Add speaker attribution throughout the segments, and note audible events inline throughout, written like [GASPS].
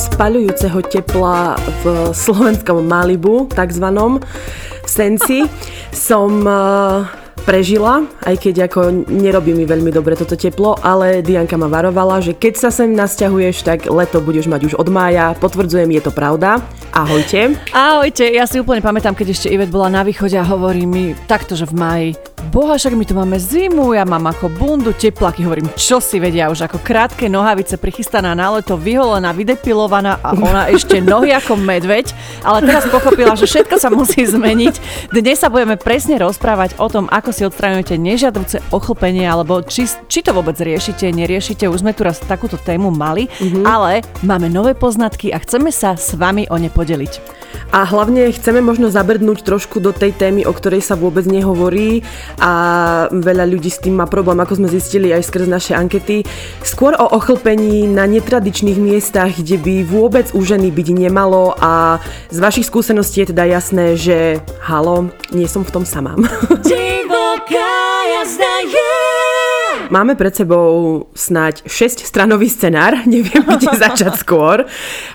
Speaker 1: spaľujúceho tepla v slovenskom Malibu, takzvanom Senci, som prežila, aj keď ako nerobí mi veľmi dobre toto teplo, ale Dianka ma varovala, že keď sa sem nasťahuješ, tak leto budeš mať už od mája. Potvrdzujem, je to pravda. Ahojte.
Speaker 2: Ahojte, ja si úplne pamätám, keď ešte Ivet bola na východe a hovorí mi takto, v maji boha, však my tu máme zimu, ja mám ako bundu, teplaky, hovorím, čo si vedia, už ako krátke nohavice prichystaná na leto, vyholená, vydepilovaná a ona ešte nohy ako medveď, ale teraz pochopila, že všetko sa musí zmeniť. Dnes sa budeme presne rozprávať o tom, ako si odstraňujete nežiaduce ochlpenie, alebo či, či to vôbec riešite, neriešite. Už sme tu raz takúto tému mali, mm-hmm. ale máme nové poznatky a chceme sa s vami o ne podeliť.
Speaker 1: A hlavne chceme možno zabrdnúť trošku do tej témy, o ktorej sa vôbec nehovorí a veľa ľudí s tým má problém, ako sme zistili aj skrz naše ankety. Skôr o ochlpení na netradičných miestach, kde by vôbec u ženy byť nemalo a z vašich skúseností je teda jasné, že halo, nie som v tom sama. [LAUGHS] Divoká jazda je Máme pred sebou snáď 6-stranový scenár, [LAUGHS] neviem, kde začať skôr.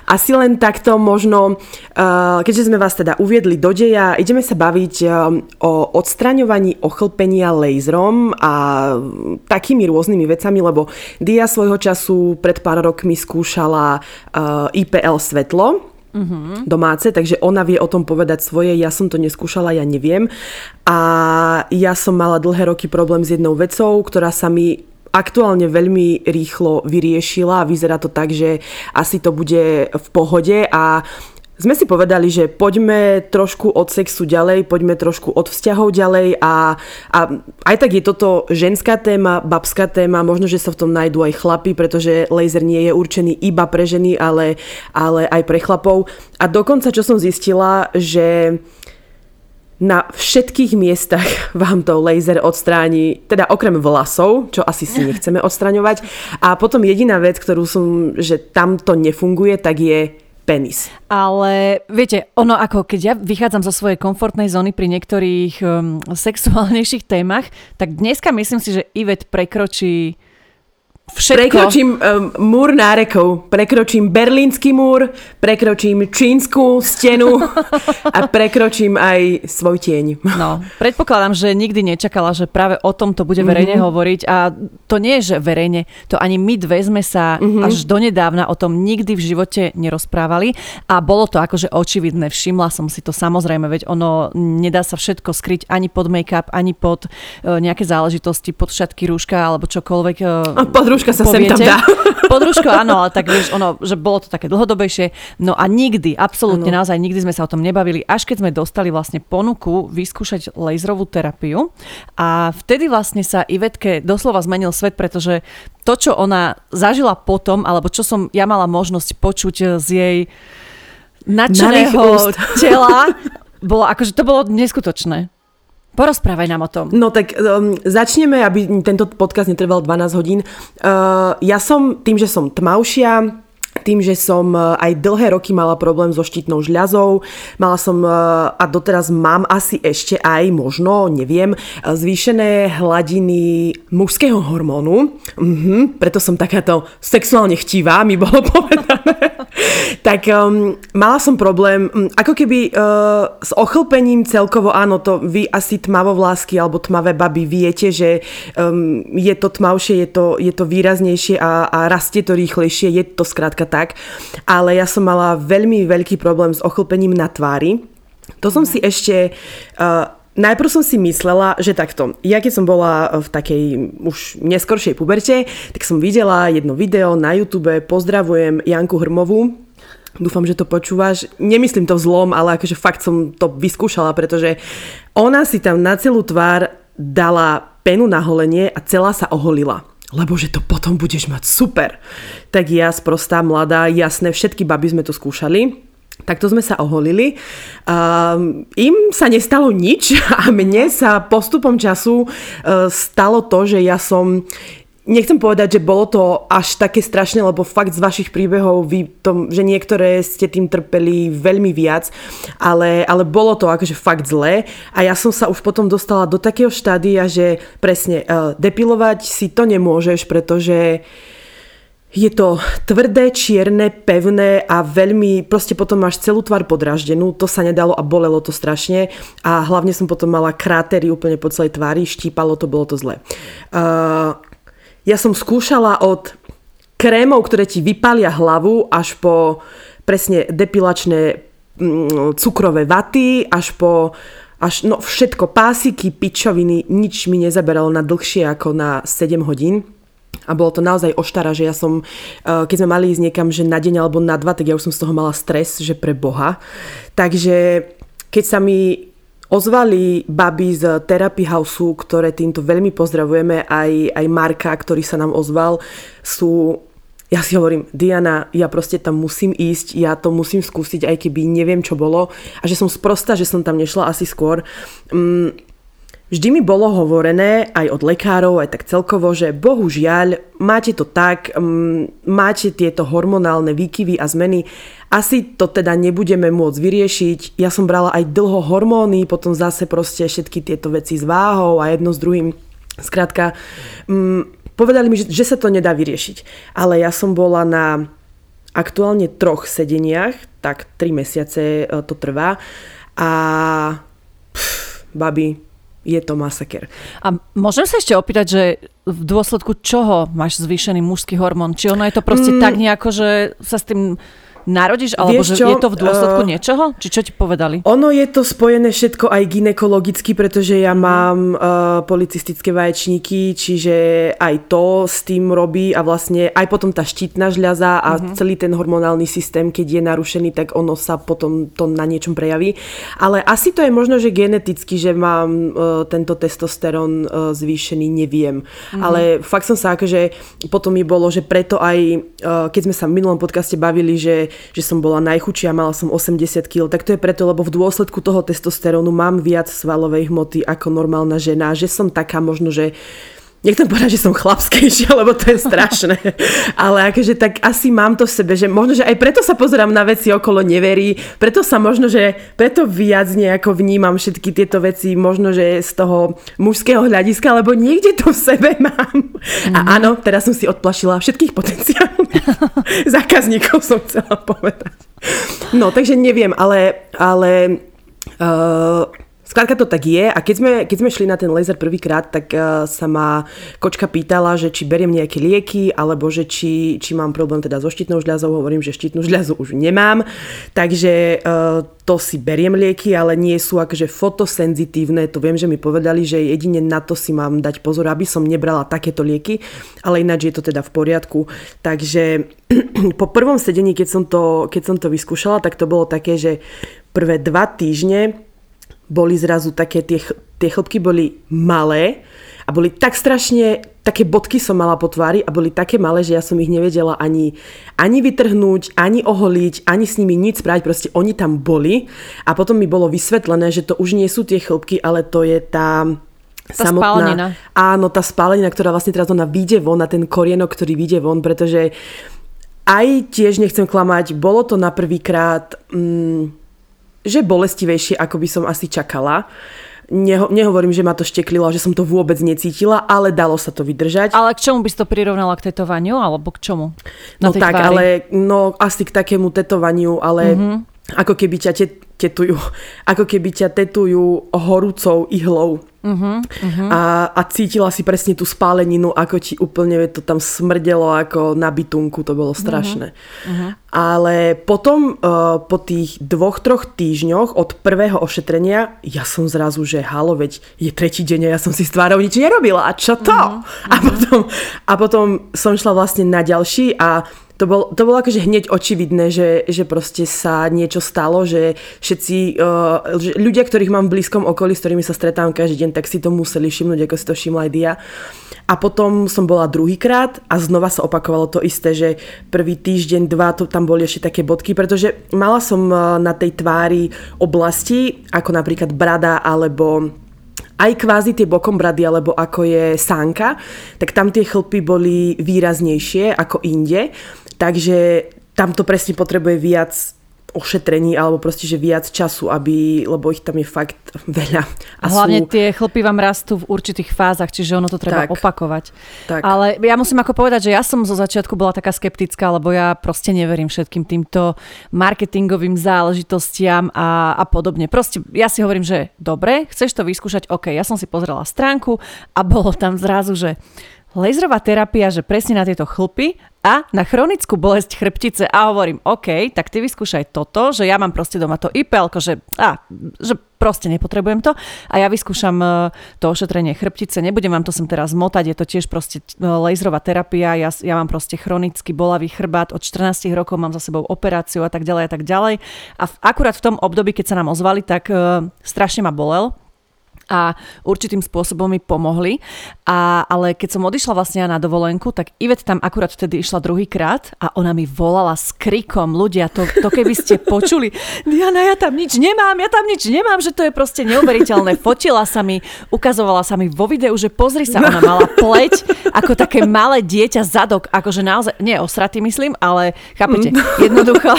Speaker 1: Asi len takto možno, uh, keďže sme vás teda uviedli do deja, ideme sa baviť um, o odstraňovaní ochlpenia laserom a takými rôznymi vecami, lebo Dia svojho času pred pár rokmi skúšala uh, IPL svetlo, uh-huh. domáce, takže ona vie o tom povedať svoje, ja som to neskúšala, ja neviem. A ja som mala dlhé roky problém s jednou vecou, ktorá sa mi aktuálne veľmi rýchlo vyriešila a vyzerá to tak, že asi to bude v pohode a sme si povedali, že poďme trošku od sexu ďalej, poďme trošku od vzťahov ďalej a, a aj tak je toto ženská téma, babská téma, možno, že sa v tom nájdú aj chlapy, pretože laser nie je určený iba pre ženy, ale, ale aj pre chlapov. A dokonca, čo som zistila, že na všetkých miestach [LAUGHS] vám to laser odstráni, teda okrem vlasov, čo asi si nechceme odstraňovať. A potom jediná vec, ktorú som, že tam to nefunguje, tak je penis.
Speaker 2: Ale viete, ono ako keď ja vychádzam zo svojej komfortnej zóny pri niektorých um, sexuálnejších témach, tak dneska myslím si, že Ivet prekročí Všetko.
Speaker 1: Prekročím um, múr nárekov, prekročím berlínsky múr, prekročím čínsku stenu a prekročím aj svoj tieň.
Speaker 2: No, predpokladám, že nikdy nečakala, že práve o tom to bude verejne mm-hmm. hovoriť a to nie je, že verejne, to ani my dve sme sa mm-hmm. až donedávna o tom nikdy v živote nerozprávali a bolo to akože očividné, všimla som si to samozrejme, veď ono nedá sa všetko skryť ani pod make-up, ani pod uh, nejaké záležitosti, pod šatky, rúška alebo čokoľvek.
Speaker 1: Uh, a pod podružka sa poviete. sem tam dá. [LAUGHS]
Speaker 2: Podružko, áno, ale tak vieš, ono, že bolo to také dlhodobejšie. No a nikdy, absolútne ano. naozaj nikdy sme sa o tom nebavili, až keď sme dostali vlastne ponuku vyskúšať laserovú terapiu. A vtedy vlastne sa Ivetke doslova zmenil svet, pretože to, čo ona zažila potom, alebo čo som ja mala možnosť počuť z jej nadšeného tela, [LAUGHS] bolo akože to bolo neskutočné. Porozprávaj nám o tom.
Speaker 1: No tak um, začneme, aby tento podcast netrval 12 hodín. Uh, ja som, tým, že som tmavšia, tým, že som e, aj dlhé roky mala problém so štítnou žľazou, mala som e, a doteraz mám asi ešte aj možno, neviem, zvýšené hladiny mužského hormónu, mhm, preto som takáto sexuálne chtivá, mi bolo [LAUGHS] povedané. Tak um, mala som problém, um, ako keby uh, s ochlpením celkovo, áno, to vy asi tmavovlásky alebo tmavé baby viete, že um, je to tmavšie, je to, je to výraznejšie a, a rastie to rýchlejšie, je to skrátka tak. Ale ja som mala veľmi veľký problém s ochlpením na tvári. To som si ešte... Uh, Najprv som si myslela, že takto, ja keď som bola v takej už neskoršej puberte, tak som videla jedno video na YouTube, pozdravujem Janku Hrmovú, Dúfam, že to počúvaš. Nemyslím to zlom, ale akože fakt som to vyskúšala, pretože ona si tam na celú tvár dala penu na holenie a celá sa oholila lebo že to potom budeš mať super. Tak ja sprostá, mladá, jasné, všetky baby sme to skúšali. Takto sme sa oholili. Um, Im sa nestalo nič a mne sa postupom času uh, stalo to, že ja som Nechcem povedať, že bolo to až také strašné, lebo fakt z vašich príbehov, vy to, že niektoré ste tým trpeli veľmi viac, ale, ale bolo to akože fakt zlé a ja som sa už potom dostala do takého štádia, že presne uh, depilovať si to nemôžeš, pretože je to tvrdé, čierne, pevné a veľmi, proste potom máš celú tvár podráždenú, to sa nedalo a bolelo to strašne. A hlavne som potom mala krátery úplne po celej tvári, štípalo to, bolo to zle. Uh, ja som skúšala od krémov, ktoré ti vypalia hlavu, až po presne depilačné mm, cukrové vaty, až po až, no všetko, pásiky, pičoviny, nič mi nezaberalo na dlhšie ako na 7 hodín a bolo to naozaj oštara, že ja som, eh, keď sme mali ísť niekam, že na deň alebo na dva, tak ja už som z toho mala stres, že pre Boha. Takže keď sa mi ozvali baby z Therapy Houseu, ktoré týmto veľmi pozdravujeme, aj, aj Marka, ktorý sa nám ozval, sú ja si hovorím, Diana, ja proste tam musím ísť, ja to musím skúsiť, aj keby neviem, čo bolo. A že som sprosta, že som tam nešla asi skôr. Mm, Vždy mi bolo hovorené aj od lekárov, aj tak celkovo, že bohužiaľ máte to tak, um, máte tieto hormonálne výkyvy a zmeny, asi to teda nebudeme môcť vyriešiť. Ja som brala aj dlho hormóny, potom zase proste všetky tieto veci s váhou a jedno s druhým. Skrátka, um, povedali mi, že, že sa to nedá vyriešiť. Ale ja som bola na aktuálne troch sedeniach, tak tri mesiace e, to trvá a pff, babi, je to masaker.
Speaker 2: A môžem sa ešte opýtať, že v dôsledku čoho máš zvýšený mužský hormón? Či ono je to proste mm. tak nejako, že sa s tým narodíš, alebo že je to v dôsledku uh, niečoho? Či čo ti povedali?
Speaker 1: Ono je to spojené všetko aj ginekologicky, pretože ja mám uh, policistické vaječníky, čiže aj to s tým robí a vlastne aj potom tá štítna žľaza a uh-huh. celý ten hormonálny systém, keď je narušený, tak ono sa potom to na niečom prejaví. Ale asi to je možno, že geneticky, že mám uh, tento testosterón uh, zvýšený, neviem. Uh-huh. Ale fakt som sa akože, potom mi bolo, že preto aj, uh, keď sme sa v minulom podcaste bavili, že že som bola najchučia, mala som 80 kg, tak to je preto, lebo v dôsledku toho testosterónu mám viac svalovej hmoty ako normálna žena, že som taká možno, že nechcem povedať, že som chlapskejšia, [LAUGHS] lebo to je strašné, ale akože tak asi mám to v sebe, že možno, že aj preto sa pozerám na veci okolo neverí, preto sa možno, že preto viac nejako vnímam všetky tieto veci, možno, že z toho mužského hľadiska, lebo niekde to v sebe [LAUGHS] mám. Mm. A mhm. áno, teraz som si odplašila všetkých potenciálnych [LAUGHS] zákazníkov, som chcela povedať. No, takže neviem, ale, ale uh, Skladka to tak je a keď sme, keď sme šli na ten laser prvýkrát, tak uh, sa ma kočka pýtala, že či beriem nejaké lieky, alebo že či, či mám problém teda so štítnou žľazou. Hovorím, že štítnu žľazu už nemám, takže uh, to si beriem lieky, ale nie sú akože fotosenzitívne. To viem, že mi povedali, že jedine na to si mám dať pozor, aby som nebrala takéto lieky, ale ináč je to teda v poriadku. Takže [CLEARS THROAT] po prvom sedení, keď som to, keď som to vyskúšala, tak to bolo také, že prvé dva týždne boli zrazu také, tie, tie chlopky boli malé a boli tak strašne, také bodky som mala po tvári a boli také malé, že ja som ich nevedela ani, ani vytrhnúť, ani oholiť, ani s nimi nič spraviť, proste oni tam boli a potom mi bolo vysvetlené, že to už nie sú tie chlopky, ale to je tá
Speaker 2: tá samotná, spálenina.
Speaker 1: Áno, tá spálenina, ktorá vlastne teraz ona vyjde von, na ten korienok, ktorý vyjde von, pretože aj tiež nechcem klamať, bolo to na prvýkrát... Mm, že bolestivejšie, ako by som asi čakala. Neho, nehovorím, že ma to šteklilo, že som to vôbec necítila, ale dalo sa to vydržať.
Speaker 2: Ale k čomu by si to prirovnala? K tetovaniu? Alebo k čomu?
Speaker 1: Na no tak, tvári? ale no, asi k takému tetovaniu, ale mm-hmm. ako keby ťa tetujú, ako keby ťa tetujú horúcou ihlou Uh-huh, uh-huh. A, a cítila si presne tú spáleninu, ako ti úplne to tam smrdelo ako na bytunku, to bolo strašné. Uh-huh. Uh-huh. Ale potom uh, po tých dvoch, troch týždňoch od prvého ošetrenia, ja som zrazu, že halo, veď je tretí deň a ja som si s tvárou nič nerobila. A čo to? Uh-huh. A, potom, a potom som šla vlastne na ďalší a to, bol, to bolo akože hneď očividné, že, že proste sa niečo stalo, že všetci uh, že ľudia, ktorých mám v blízkom okolí, s ktorými sa stretám každý deň, tak si to museli všimnúť, ako si to všimla aj Dia. A potom som bola druhýkrát a znova sa opakovalo to isté, že prvý týždeň, dva, to tam boli ešte také bodky, pretože mala som uh, na tej tvári oblasti, ako napríklad brada alebo aj kvázi tie bokom brady, alebo ako je sánka, tak tam tie chlpy boli výraznejšie ako inde. Takže tam to presne potrebuje viac ošetrení alebo proste, že viac času, aby, lebo ich tam je fakt veľa.
Speaker 2: A Hlavne sú... tie chlpy vám rastú v určitých fázach, čiže ono to treba tak, opakovať. Tak. Ale ja musím ako povedať, že ja som zo začiatku bola taká skeptická, lebo ja proste neverím všetkým týmto marketingovým záležitostiam a, a podobne. Proste ja si hovorím, že dobre, chceš to vyskúšať, OK, ja som si pozrela stránku a bolo tam zrazu, že Laserová terapia, že presne na tieto chlpy a na chronickú bolesť chrbtice. A hovorím, OK, tak ty vyskúšaj toto, že ja mám proste doma to IPL, že, a, že proste nepotrebujem to. A ja vyskúšam e, to ošetrenie chrbtice, nebudem vám to sem teraz motať, je to tiež proste e, laserová terapia, ja, ja mám proste chronický bolavý chrbát, od 14 rokov mám za sebou operáciu a tak ďalej a tak ďalej. A akurát v tom období, keď sa nám ozvali, tak uh, strašne ma bolel a určitým spôsobom mi pomohli. A, ale keď som odišla vlastne na dovolenku, tak Ivet tam akurát vtedy išla druhýkrát a ona mi volala s krikom, ľudia, to, to keby ste počuli, [LAUGHS] Diana, ja tam nič nemám, ja tam nič nemám, že to je proste neuveriteľné. Fotila sa mi, ukazovala sa mi vo videu, že pozri sa, ona mala pleť ako také malé dieťa zadok, akože naozaj, nie osratý myslím, ale chápete, mm. jednoducho,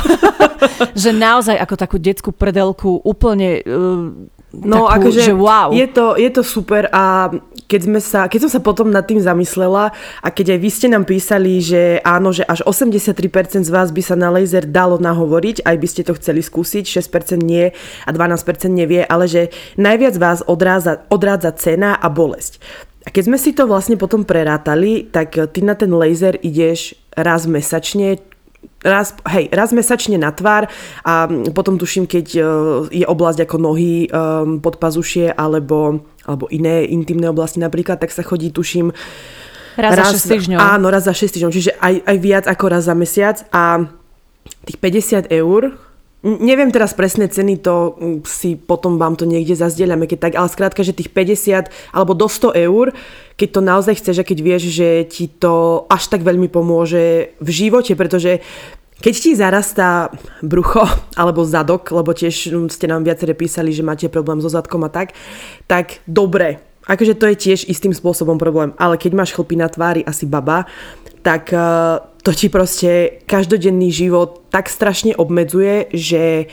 Speaker 2: [LAUGHS] že naozaj ako takú detskú prdelku úplne uh,
Speaker 1: No takú, akože že wow. je, to, je to super a keď, sme sa, keď som sa potom nad tým zamyslela a keď aj vy ste nám písali, že áno, že až 83% z vás by sa na laser dalo nahovoriť, aj by ste to chceli skúsiť, 6% nie a 12% nevie, ale že najviac vás odrádza, odrádza cena a bolesť. A keď sme si to vlastne potom prerátali, tak ty na ten laser ideš raz mesačne, raz, hej, raz mesačne na tvár a potom tuším, keď e, je oblasť ako nohy, um, podpazušie alebo, alebo iné intimné oblasti napríklad, tak sa chodí, tuším,
Speaker 2: raz, raz za 6 týždňov.
Speaker 1: Áno, raz za 6 týždňov, čiže aj, aj viac ako raz za mesiac a tých 50 eur Neviem teraz presné ceny, to si potom vám to niekde zazdieľame, keď tak, ale skrátka, že tých 50 alebo do 100 eur, keď to naozaj chceš a keď vieš, že ti to až tak veľmi pomôže v živote, pretože keď ti zarastá brucho [LAUGHS] alebo zadok, lebo tiež ste nám viaceré písali, že máte problém so zadkom a tak, tak dobre, akože to je tiež istým spôsobom problém, ale keď máš chlpy na tvári, asi baba, tak uh, to ti proste každodenný život tak strašne obmedzuje, že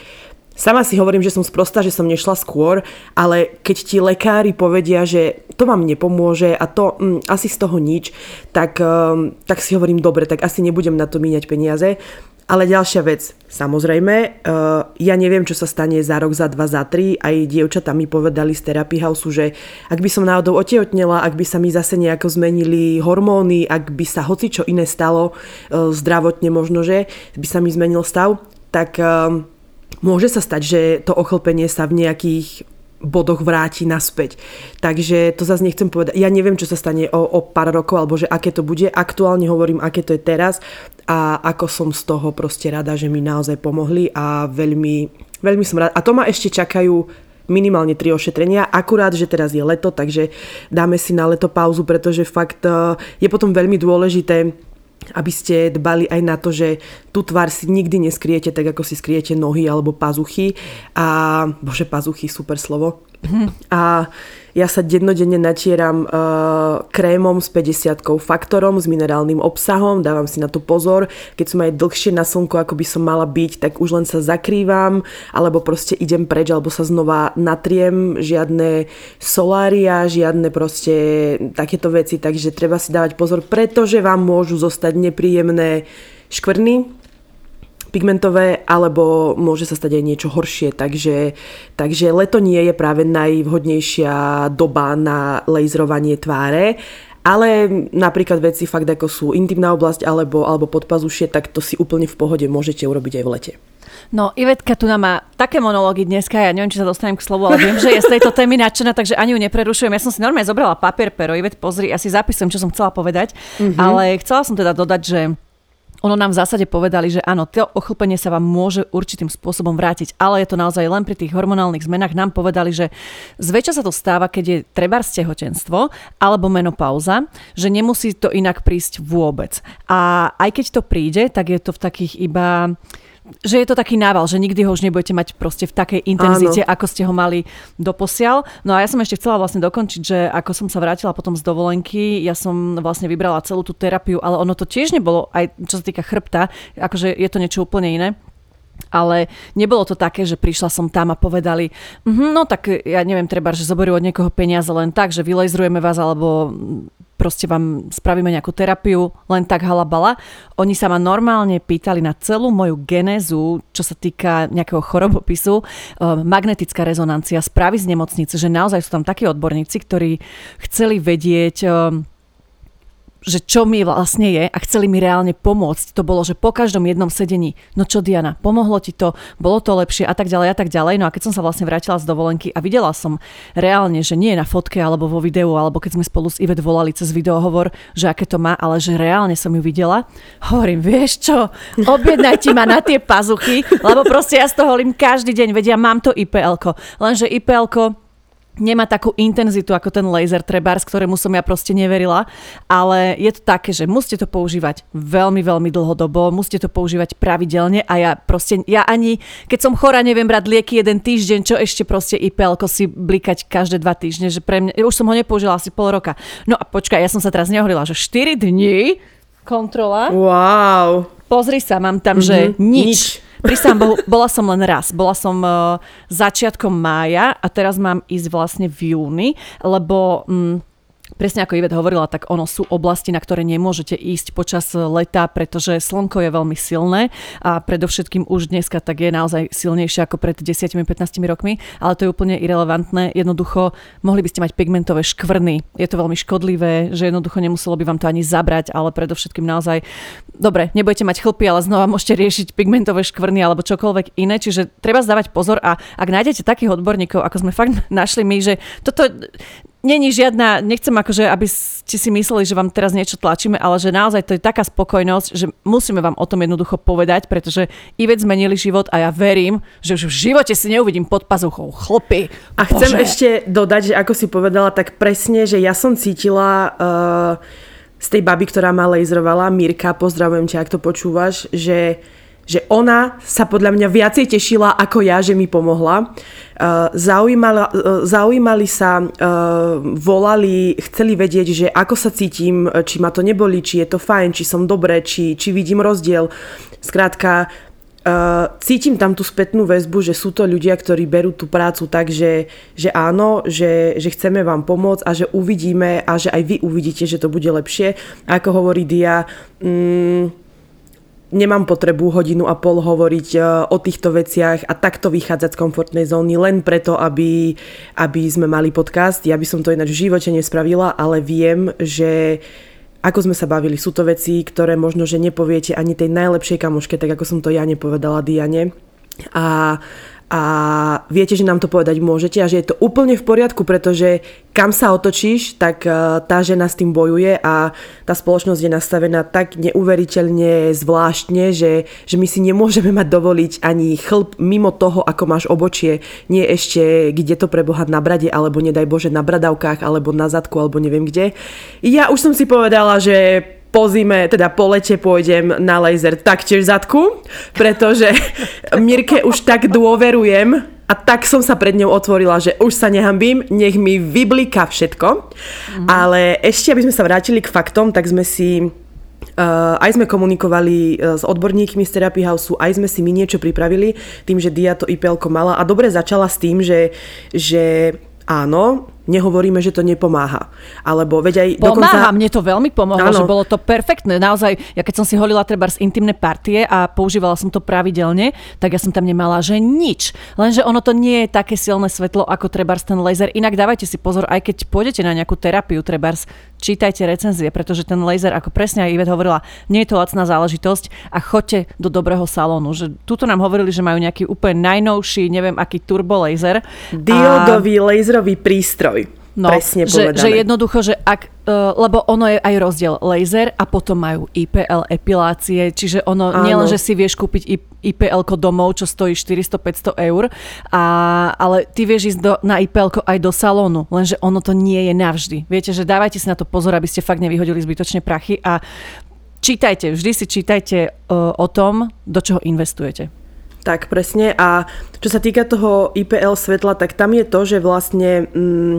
Speaker 1: Sama si hovorím, že som sprostá, že som nešla skôr, ale keď ti lekári povedia, že to vám nepomôže a to mm, asi z toho nič, tak, um, tak si hovorím, dobre, tak asi nebudem na to míňať peniaze. Ale ďalšia vec, samozrejme, uh, ja neviem, čo sa stane za rok, za dva, za tri. Aj dievčatá mi povedali z Therapy House, že ak by som náhodou otehotnela, ak by sa mi zase nejako zmenili hormóny, ak by sa hoci čo iné stalo, uh, zdravotne možno, že by sa mi zmenil stav, tak uh, môže sa stať, že to ochlpenie sa v nejakých bodoch vráti naspäť. Takže to zase nechcem povedať. Ja neviem, čo sa stane o, o pár rokov, alebo že aké to bude. Aktuálne hovorím, aké to je teraz a ako som z toho proste rada, že mi naozaj pomohli a veľmi, veľmi som rada. A to ma ešte čakajú minimálne tri ošetrenia. Akurát, že teraz je leto, takže dáme si na leto pauzu, pretože fakt eh, je potom veľmi dôležité aby ste dbali aj na to, že tú tvár si nikdy neskriete tak, ako si skriete nohy alebo pazuchy. A, bože, pazuchy, super slovo. A ja sa dennodenne natieram uh, krémom s 50 faktorom, s minerálnym obsahom, dávam si na to pozor. Keď som aj dlhšie na slnku, ako by som mala byť, tak už len sa zakrývam, alebo proste idem preč, alebo sa znova natriem, žiadne solária, žiadne proste takéto veci, takže treba si dávať pozor, pretože vám môžu zostať nepríjemné škvrny, pigmentové, alebo môže sa stať aj niečo horšie. Takže, takže leto nie je práve najvhodnejšia doba na laserovanie tváre. Ale napríklad veci fakt ako sú intimná oblasť alebo, alebo podpazušie, tak to si úplne v pohode môžete urobiť aj v lete.
Speaker 2: No, Ivetka tu nám má také monológy dneska, ja neviem, či sa dostanem k slovu, ale viem, že je z tejto témy nadšená, takže ani ju neprerušujem. Ja som si normálne zobrala papier, pero Ivet, pozri, asi zapisujem, čo som chcela povedať, mm-hmm. ale chcela som teda dodať, že ono nám v zásade povedali, že áno, to ochlpenie sa vám môže určitým spôsobom vrátiť, ale je to naozaj len pri tých hormonálnych zmenách. Nám povedali, že zväčša sa to stáva, keď je treba tehotenstvo alebo menopauza, že nemusí to inak prísť vôbec. A aj keď to príde, tak je to v takých iba že je to taký nával, že nikdy ho už nebudete mať proste v takej intenzite, Áno. ako ste ho mali doposiaľ. No a ja som ešte chcela vlastne dokončiť, že ako som sa vrátila potom z dovolenky, ja som vlastne vybrala celú tú terapiu, ale ono to tiež nebolo, aj čo sa týka chrbta, akože je to niečo úplne iné ale nebolo to také, že prišla som tam a povedali, mm, no tak ja neviem, treba, že zoberú od niekoho peniaze len tak, že vylejzrujeme vás alebo proste vám spravíme nejakú terapiu, len tak halabala. Oni sa ma normálne pýtali na celú moju genézu, čo sa týka nejakého chorobopisu, magnetická rezonancia, správy z nemocnice, že naozaj sú tam takí odborníci, ktorí chceli vedieť že čo mi vlastne je a chceli mi reálne pomôcť. To bolo, že po každom jednom sedení, no čo Diana, pomohlo ti to, bolo to lepšie a tak ďalej a tak ďalej. No a keď som sa vlastne vrátila z dovolenky a videla som reálne, že nie na fotke alebo vo videu, alebo keď sme spolu s Ivet volali cez videohovor, že aké to má, ale že reálne som ju videla, hovorím, vieš čo, objednajte ma na tie pazuchy, lebo proste ja z toho holím každý deň, vedia, mám to IPL-ko. Lenže IPL-ko nemá takú intenzitu ako ten laser trebárs, ktorému som ja proste neverila, ale je to také, že musíte to používať veľmi, veľmi dlhodobo, musíte to používať pravidelne a ja proste, ja ani, keď som chora, neviem brať lieky jeden týždeň, čo ešte proste IPL si blikať každé dva týždne, že pre mňa, už som ho nepoužila asi pol roka. No a počkaj, ja som sa teraz nehovorila, že 4 dní kontrola.
Speaker 1: Wow.
Speaker 2: Pozri sa, mám tam, mm-hmm. že mhm. nič. nič Prísam, bola som len raz. Bola som uh, začiatkom mája a teraz mám ísť vlastne v júni, lebo... Um, Presne ako Ivet hovorila, tak ono sú oblasti, na ktoré nemôžete ísť počas leta, pretože slnko je veľmi silné a predovšetkým už dneska tak je naozaj silnejšie ako pred 10-15 rokmi, ale to je úplne irrelevantné. Jednoducho mohli by ste mať pigmentové škvrny. Je to veľmi škodlivé, že jednoducho nemuselo by vám to ani zabrať, ale predovšetkým naozaj dobre, nebudete mať chlpy, ale znova môžete riešiť pigmentové škvrny alebo čokoľvek iné, čiže treba zdávať pozor a ak nájdete takých odborníkov, ako sme fakt [LAUGHS] našli my, že toto Není žiadna, nechcem akože, aby ste si mysleli, že vám teraz niečo tlačíme, ale že naozaj to je taká spokojnosť, že musíme vám o tom jednoducho povedať, pretože i vec zmenili život a ja verím, že už v živote si neuvidím pod pazuchou chlopy.
Speaker 1: A Bože. chcem ešte dodať, že ako si povedala, tak presne, že ja som cítila uh, z tej baby, ktorá ma laserovala, Mirka, pozdravujem ťa, ak to počúvaš, že že ona sa podľa mňa viacej tešila ako ja, že mi pomohla. Uh, zaujímala, uh, zaujímali sa, uh, volali, chceli vedieť, že ako sa cítim, či ma to neboli, či je to fajn, či som dobré, či, či vidím rozdiel. Skrátka, cítim tam tú spätnú väzbu, že sú to ľudia, ktorí berú tú prácu tak, že, že áno, že, že chceme vám pomôcť a že uvidíme a že aj vy uvidíte, že to bude lepšie. Ako hovorí Dia, mm, nemám potrebu hodinu a pol hovoriť e, o týchto veciach a takto vychádzať z komfortnej zóny len preto, aby, aby sme mali podcast. Ja by som to ináč v živote nespravila, ale viem, že ako sme sa bavili, sú to veci, ktoré možno, že nepoviete ani tej najlepšej kamoške, tak ako som to ja nepovedala Diane. A a viete, že nám to povedať môžete a že je to úplne v poriadku, pretože kam sa otočíš, tak e, tá žena s tým bojuje a tá spoločnosť je nastavená tak neuveriteľne zvláštne, že, že my si nemôžeme mať dovoliť ani chlp mimo toho, ako máš obočie, nie ešte kde to prebohať na brade, alebo nedaj Bože na bradavkách, alebo na zadku, alebo neviem kde. Ja už som si povedala, že po zime, teda po lete pôjdem na laser taktiež zadku, pretože [LAUGHS] Mirke už tak dôverujem a tak som sa pred ňou otvorila, že už sa nehambím, nech mi vyblíka všetko. Mm. Ale ešte, aby sme sa vrátili k faktom, tak sme si Uh, aj sme komunikovali uh, s odborníkmi z Therapy House, aj sme si my niečo pripravili tým, že Dia to IPL mala a dobre začala s tým, že, že áno, nehovoríme, že to nepomáha. Alebo veď aj
Speaker 2: Pomáha, dokonca... mne to veľmi pomohlo, ano. že bolo to perfektné. Naozaj, ja keď som si holila treba z intimné partie a používala som to pravidelne, tak ja som tam nemala, že nič. Lenže ono to nie je také silné svetlo ako trebárs ten laser. Inak dávajte si pozor, aj keď pôjdete na nejakú terapiu trebárs, čítajte recenzie, pretože ten laser, ako presne aj Ivet hovorila, nie je to lacná záležitosť a choďte do dobrého salónu. Že tuto nám hovorili, že majú nejaký úplne najnovší, neviem aký turbo laser.
Speaker 1: Diodový a... laserový prístroj No, Presne
Speaker 2: že, že jednoducho, že ak, uh, lebo ono je aj rozdiel laser a potom majú IPL epilácie, čiže ono Áno. nielen, že si vieš kúpiť IPL domov, čo stojí 400-500 eur, a, ale ty vieš ísť do, na IPL aj do salónu, lenže ono to nie je navždy. Viete, že dávajte si na to pozor, aby ste fakt nevyhodili zbytočne prachy a čítajte, vždy si čítajte uh, o tom, do čoho investujete.
Speaker 1: Tak, presne. A čo sa týka toho IPL svetla, tak tam je to, že vlastne mm,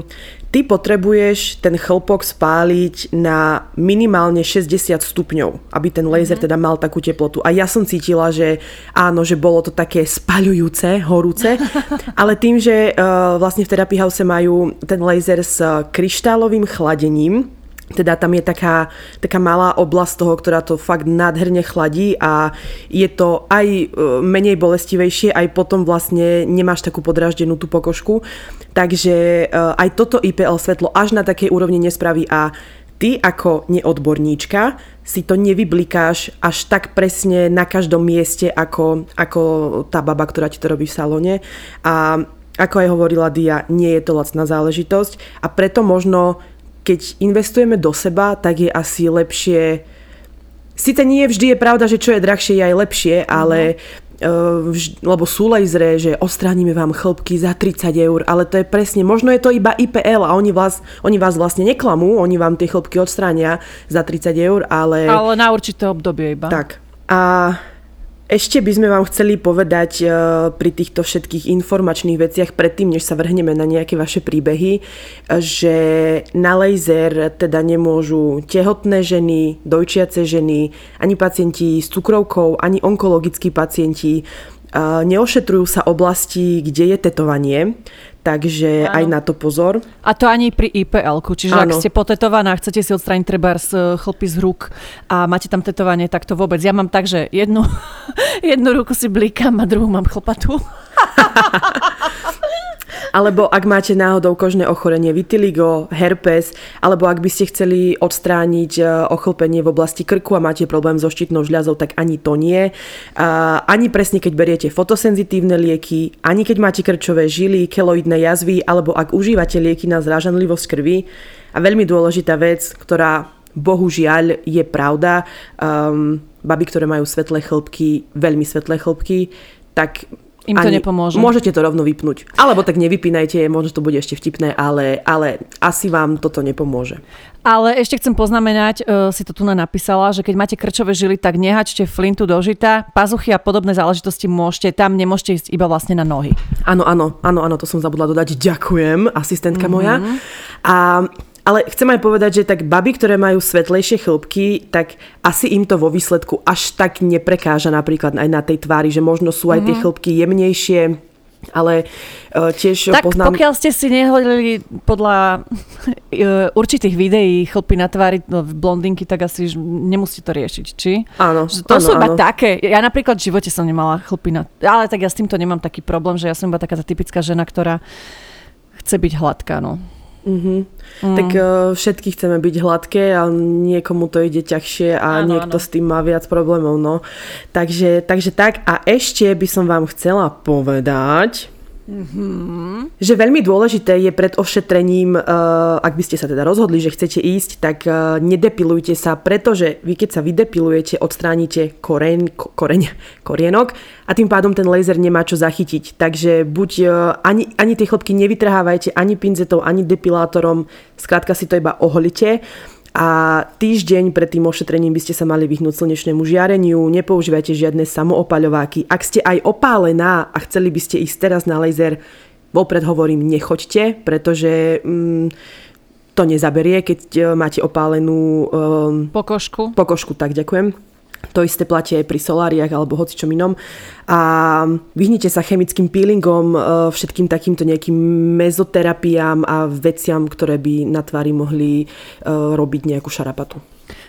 Speaker 1: ty potrebuješ ten chlpok spáliť na minimálne 60 stupňov, aby ten laser teda mal takú teplotu. A ja som cítila, že áno, že bolo to také spaľujúce, horúce, [LAUGHS] ale tým, že uh, vlastne v Therapy House majú ten laser s kryštálovým chladením, teda tam je taká, taká malá oblasť toho, ktorá to fakt nádherne chladí a je to aj e, menej bolestivejšie, aj potom vlastne nemáš takú podráždenú tú pokožku. Takže e, aj toto IPL svetlo až na takej úrovni nespraví a ty ako neodborníčka si to nevyblikáš až tak presne na každom mieste ako, ako tá baba, ktorá ti to robí v salóne. A ako aj hovorila Dia, nie je to lacná záležitosť a preto možno keď investujeme do seba, tak je asi lepšie Sice nie vždy je pravda, že čo je drahšie je aj lepšie, ale uh, vž- lebo sú lasery, že ostránime vám chlpky za 30 eur, ale to je presne, možno je to iba IPL a oni vás, oni vás vlastne neklamú, oni vám tie chlpky odstránia za 30 eur, ale...
Speaker 2: Ale na určité obdobie iba.
Speaker 1: Tak. A ešte by sme vám chceli povedať uh, pri týchto všetkých informačných veciach, predtým, než sa vrhneme na nejaké vaše príbehy, že na laser teda nemôžu tehotné ženy, dojčiace ženy, ani pacienti s cukrovkou, ani onkologickí pacienti. Uh, neošetrujú sa oblasti, kde je tetovanie, takže ano. aj na to pozor.
Speaker 2: A to ani pri ipl čiže ano. ak ste potetovaná chcete si odstrániť treba z chlpy z rúk a máte tam tetovanie, tak to vôbec. Ja mám tak, že jednu, [LAUGHS] jednu ruku si blíkam a druhú mám chlpatú. [LAUGHS]
Speaker 1: Alebo ak máte náhodou kožné ochorenie vitiligo, herpes, alebo ak by ste chceli odstrániť e, ochlpenie v oblasti krku a máte problém so štítnou žľazou, tak ani to nie. Ani presne keď beriete fotosenzitívne lieky, ani keď máte krčové žily, keloidné jazvy, alebo ak užívate lieky na zrážanlivosť krvi. A veľmi dôležitá vec, ktorá bohužiaľ je pravda, um, baby, ktoré majú svetlé chlpky, veľmi svetlé chlpky, tak
Speaker 2: im to Ani, nepomôže.
Speaker 1: Môžete to rovno vypnúť. Alebo tak nevypínajte, možno to bude ešte vtipné, ale, ale asi vám toto nepomôže.
Speaker 2: Ale ešte chcem poznamenať, uh, si to tu napísala, že keď máte krčové žily, tak nehačte flintu do žita, pazuchy a podobné záležitosti môžete, tam nemôžete ísť iba vlastne na nohy.
Speaker 1: Áno, áno, áno, áno, to som zabudla dodať. Ďakujem, asistentka mm-hmm. moja. A ale chcem aj povedať, že tak baby, ktoré majú svetlejšie chlopky, tak asi im to vo výsledku až tak neprekáža napríklad aj na tej tvári, že možno sú aj tie mhm. chlopky jemnejšie, ale uh, tiež
Speaker 2: tak
Speaker 1: poznám...
Speaker 2: pokiaľ ste si nehodili podľa uh, [LAUGHS] určitých videí chlpy na tvári no, blondinky, tak asi nemusíte to riešiť, či?
Speaker 1: Áno.
Speaker 2: Že to
Speaker 1: áno,
Speaker 2: sú iba
Speaker 1: áno.
Speaker 2: také. Ja napríklad v živote som nemala chlpy na... Ale tak ja s týmto nemám taký problém, že ja som iba taká tá typická žena, ktorá chce byť hladká, no.
Speaker 1: Mm-hmm. Mm. Tak uh, všetky chceme byť hladké a niekomu to ide ťažšie a áno, niekto áno. s tým má viac problémov. No. Takže, takže tak. A ešte by som vám chcela povedať, Mm-hmm. Že veľmi dôležité je pred ošetrením, uh, ak by ste sa teda rozhodli, že chcete ísť, tak uh, nedepilujte sa, pretože vy keď sa vydepilujete, odstránite koreň, koreň, [LAUGHS] korienok a tým pádom ten laser nemá čo zachytiť. Takže buď uh, ani, ani tie chlopky nevytrhávajte ani pinzetou, ani depilátorom, skrátka si to iba oholite a týždeň pred tým ošetrením by ste sa mali vyhnúť slnečnému žiareniu, nepoužívajte žiadne samoopaľováky. Ak ste aj opálená a chceli by ste ísť teraz na laser, vopred hovorím, nechoďte, pretože mm, to nezaberie, keď e, máte opálenú... Um,
Speaker 2: pokožku.
Speaker 1: Pokožku, tak ďakujem to isté platí aj pri soláriach alebo hocičom inom. A vyhnite sa chemickým peelingom, e, všetkým takýmto nejakým mezoterapiám a veciam, ktoré by na tvári mohli e, robiť nejakú šarapatu.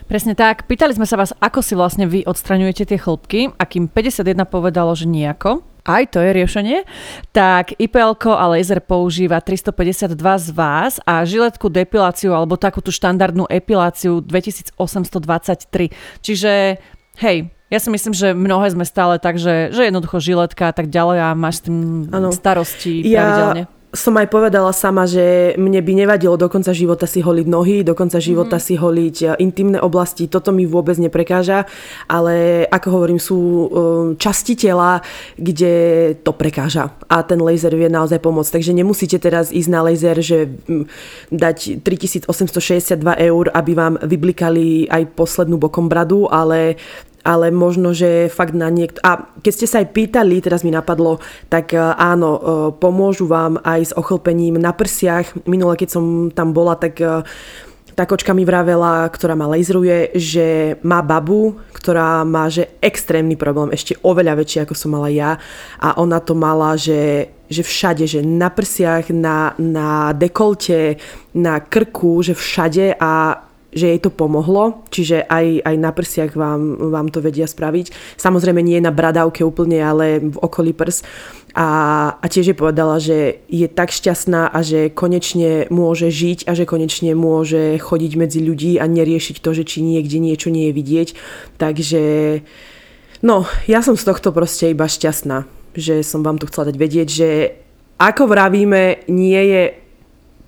Speaker 2: Presne tak. Pýtali sme sa vás, ako si vlastne vy odstraňujete tie chlopky a kým 51 povedalo, že nejako, aj to je riešenie, tak IPL a laser používa 352 z vás a žiletku depiláciu alebo takúto štandardnú epiláciu 2823. Čiže Hej, ja si myslím, že mnohé sme stále tak, že, že jednoducho žiletka a tak ďalej a máš s tým ano. starosti ja, pravidelne
Speaker 1: som aj povedala sama, že mne by nevadilo do konca života si holiť nohy, do konca života mm. si holiť e, intimné oblasti, toto mi vôbec neprekáža, ale ako hovorím, sú e, časti tela, kde to prekáža a ten laser vie naozaj pomôcť. Takže nemusíte teraz ísť na laser, že dať 3862 eur, aby vám vyblikali aj poslednú bokom bradu, ale ale možno, že fakt na niekto... A keď ste sa aj pýtali, teraz mi napadlo, tak áno, pomôžu vám aj s ochlpením na prsiach. Minule, keď som tam bola, tak tá kočka mi vravela, ktorá ma laseruje, že má babu, ktorá má že extrémny problém, ešte oveľa väčší ako som mala ja a ona to mala, že, že všade, že na prsiach, na, na dekolte, na krku, že všade a že jej to pomohlo, čiže aj, aj na prsiach vám, vám to vedia spraviť. Samozrejme nie na bradávke úplne, ale v okolí prs. A, a tiež je povedala, že je tak šťastná a že konečne môže žiť a že konečne môže chodiť medzi ľudí a neriešiť to, že či niekde niečo nie je vidieť. Takže no, ja som z tohto proste iba šťastná, že som vám tu chcela dať vedieť, že ako vravíme, nie je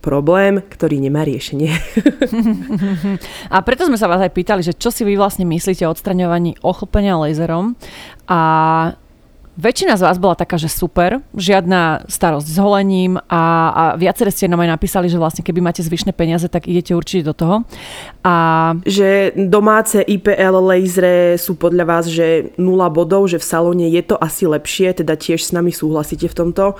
Speaker 1: problém, ktorý nemá riešenie. [LAUGHS]
Speaker 2: a preto sme sa vás aj pýtali, že čo si vy vlastne myslíte o odstraňovaní ochlpenia laserom a Väčšina z vás bola taká, že super, žiadna starosť s holením a, a viaceré ste nám aj napísali, že vlastne keby máte zvyšné peniaze, tak idete určite do toho. A...
Speaker 1: Že domáce IPL lasery sú podľa vás, že nula bodov, že v salóne je to asi lepšie, teda tiež s nami súhlasíte v tomto.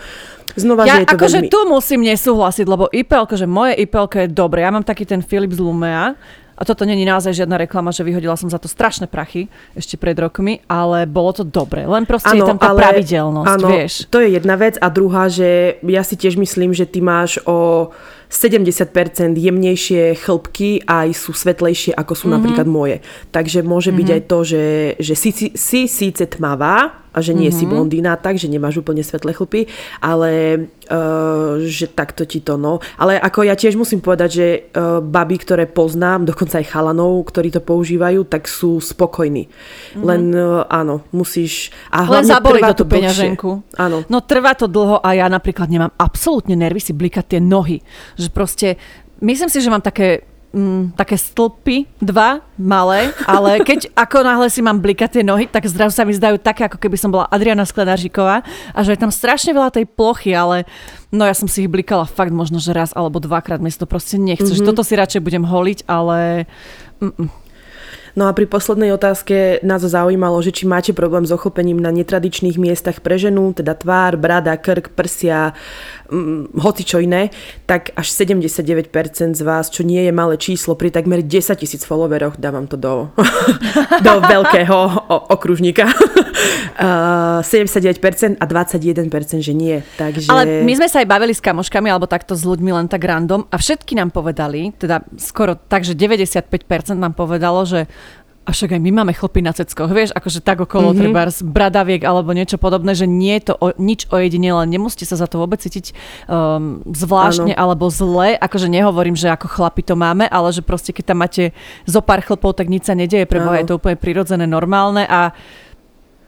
Speaker 2: Znova, ja, že je to akože veľmi... tu musím nesúhlasiť, lebo IPL, že moje IPL je dobré. Ja mám taký ten Philips Lumea, a toto není naozaj žiadna reklama, že vyhodila som za to strašné prachy ešte pred rokmi, ale bolo to dobre. Len proste ano, je tam tá ale, pravidelnosť, ano, vieš.
Speaker 1: To je jedna vec a druhá, že ja si tiež myslím, že ty máš o 70% jemnejšie chlpky aj sú svetlejšie ako sú mm-hmm. napríklad moje. Takže môže byť mm-hmm. aj to, že, že si, si, si síce tmavá, a že nie mm-hmm. si mhm. blondína tak, že nemáš úplne svetlé chlpy, ale uh, že takto ti to no. Ale ako ja tiež musím povedať, že uh, baby, ktoré poznám, dokonca aj chalanov, ktorí to používajú, tak sú spokojní. Mm-hmm. Len uh, áno, musíš...
Speaker 2: A Len zaboli to tú peňaženku. Áno. No trvá to dlho a ja napríklad nemám absolútne nervy si blikať tie nohy. Že proste, myslím si, že mám také mm, také stĺpy, dva malé, ale [LAUGHS] keď ako náhle si mám blikať tie nohy, tak zrazu sa mi zdajú také, ako keby som bola Adriana Sklenáříková a že je tam strašne veľa tej plochy, ale no ja som si ich blikala fakt možno, že raz alebo dvakrát, mi to proste nechce, mm-hmm. že toto si radšej budem holiť, ale... Mm-mm.
Speaker 1: No a pri poslednej otázke nás zaujímalo, že či máte problém s ochopením na netradičných miestach pre ženu, teda tvár, brada, krk, prsia, hm, hoci čo iné, tak až 79% z vás, čo nie je malé číslo, pri takmer 10 tisíc followeroch, dávam to do, [LAUGHS] do veľkého okružníka, [LAUGHS] uh, 79% a 21% že nie. Takže...
Speaker 2: Ale my sme sa aj bavili s kamoškami alebo takto s ľuďmi len tak random a všetky nám povedali, teda skoro tak, že 95% nám povedalo, že a však aj my máme chlpy na ceckoch, vieš, akože tak okolo mm-hmm. treba bradaviek alebo niečo podobné, že nie je to o, nič ojedinele, nemusíte sa za to vôbec cítiť um, zvláštne ano. alebo zle, akože nehovorím, že ako chlapi to máme, ale že proste keď tam máte zo pár chlpov, tak nič sa nedieje, pre je to úplne prirodzené, normálne a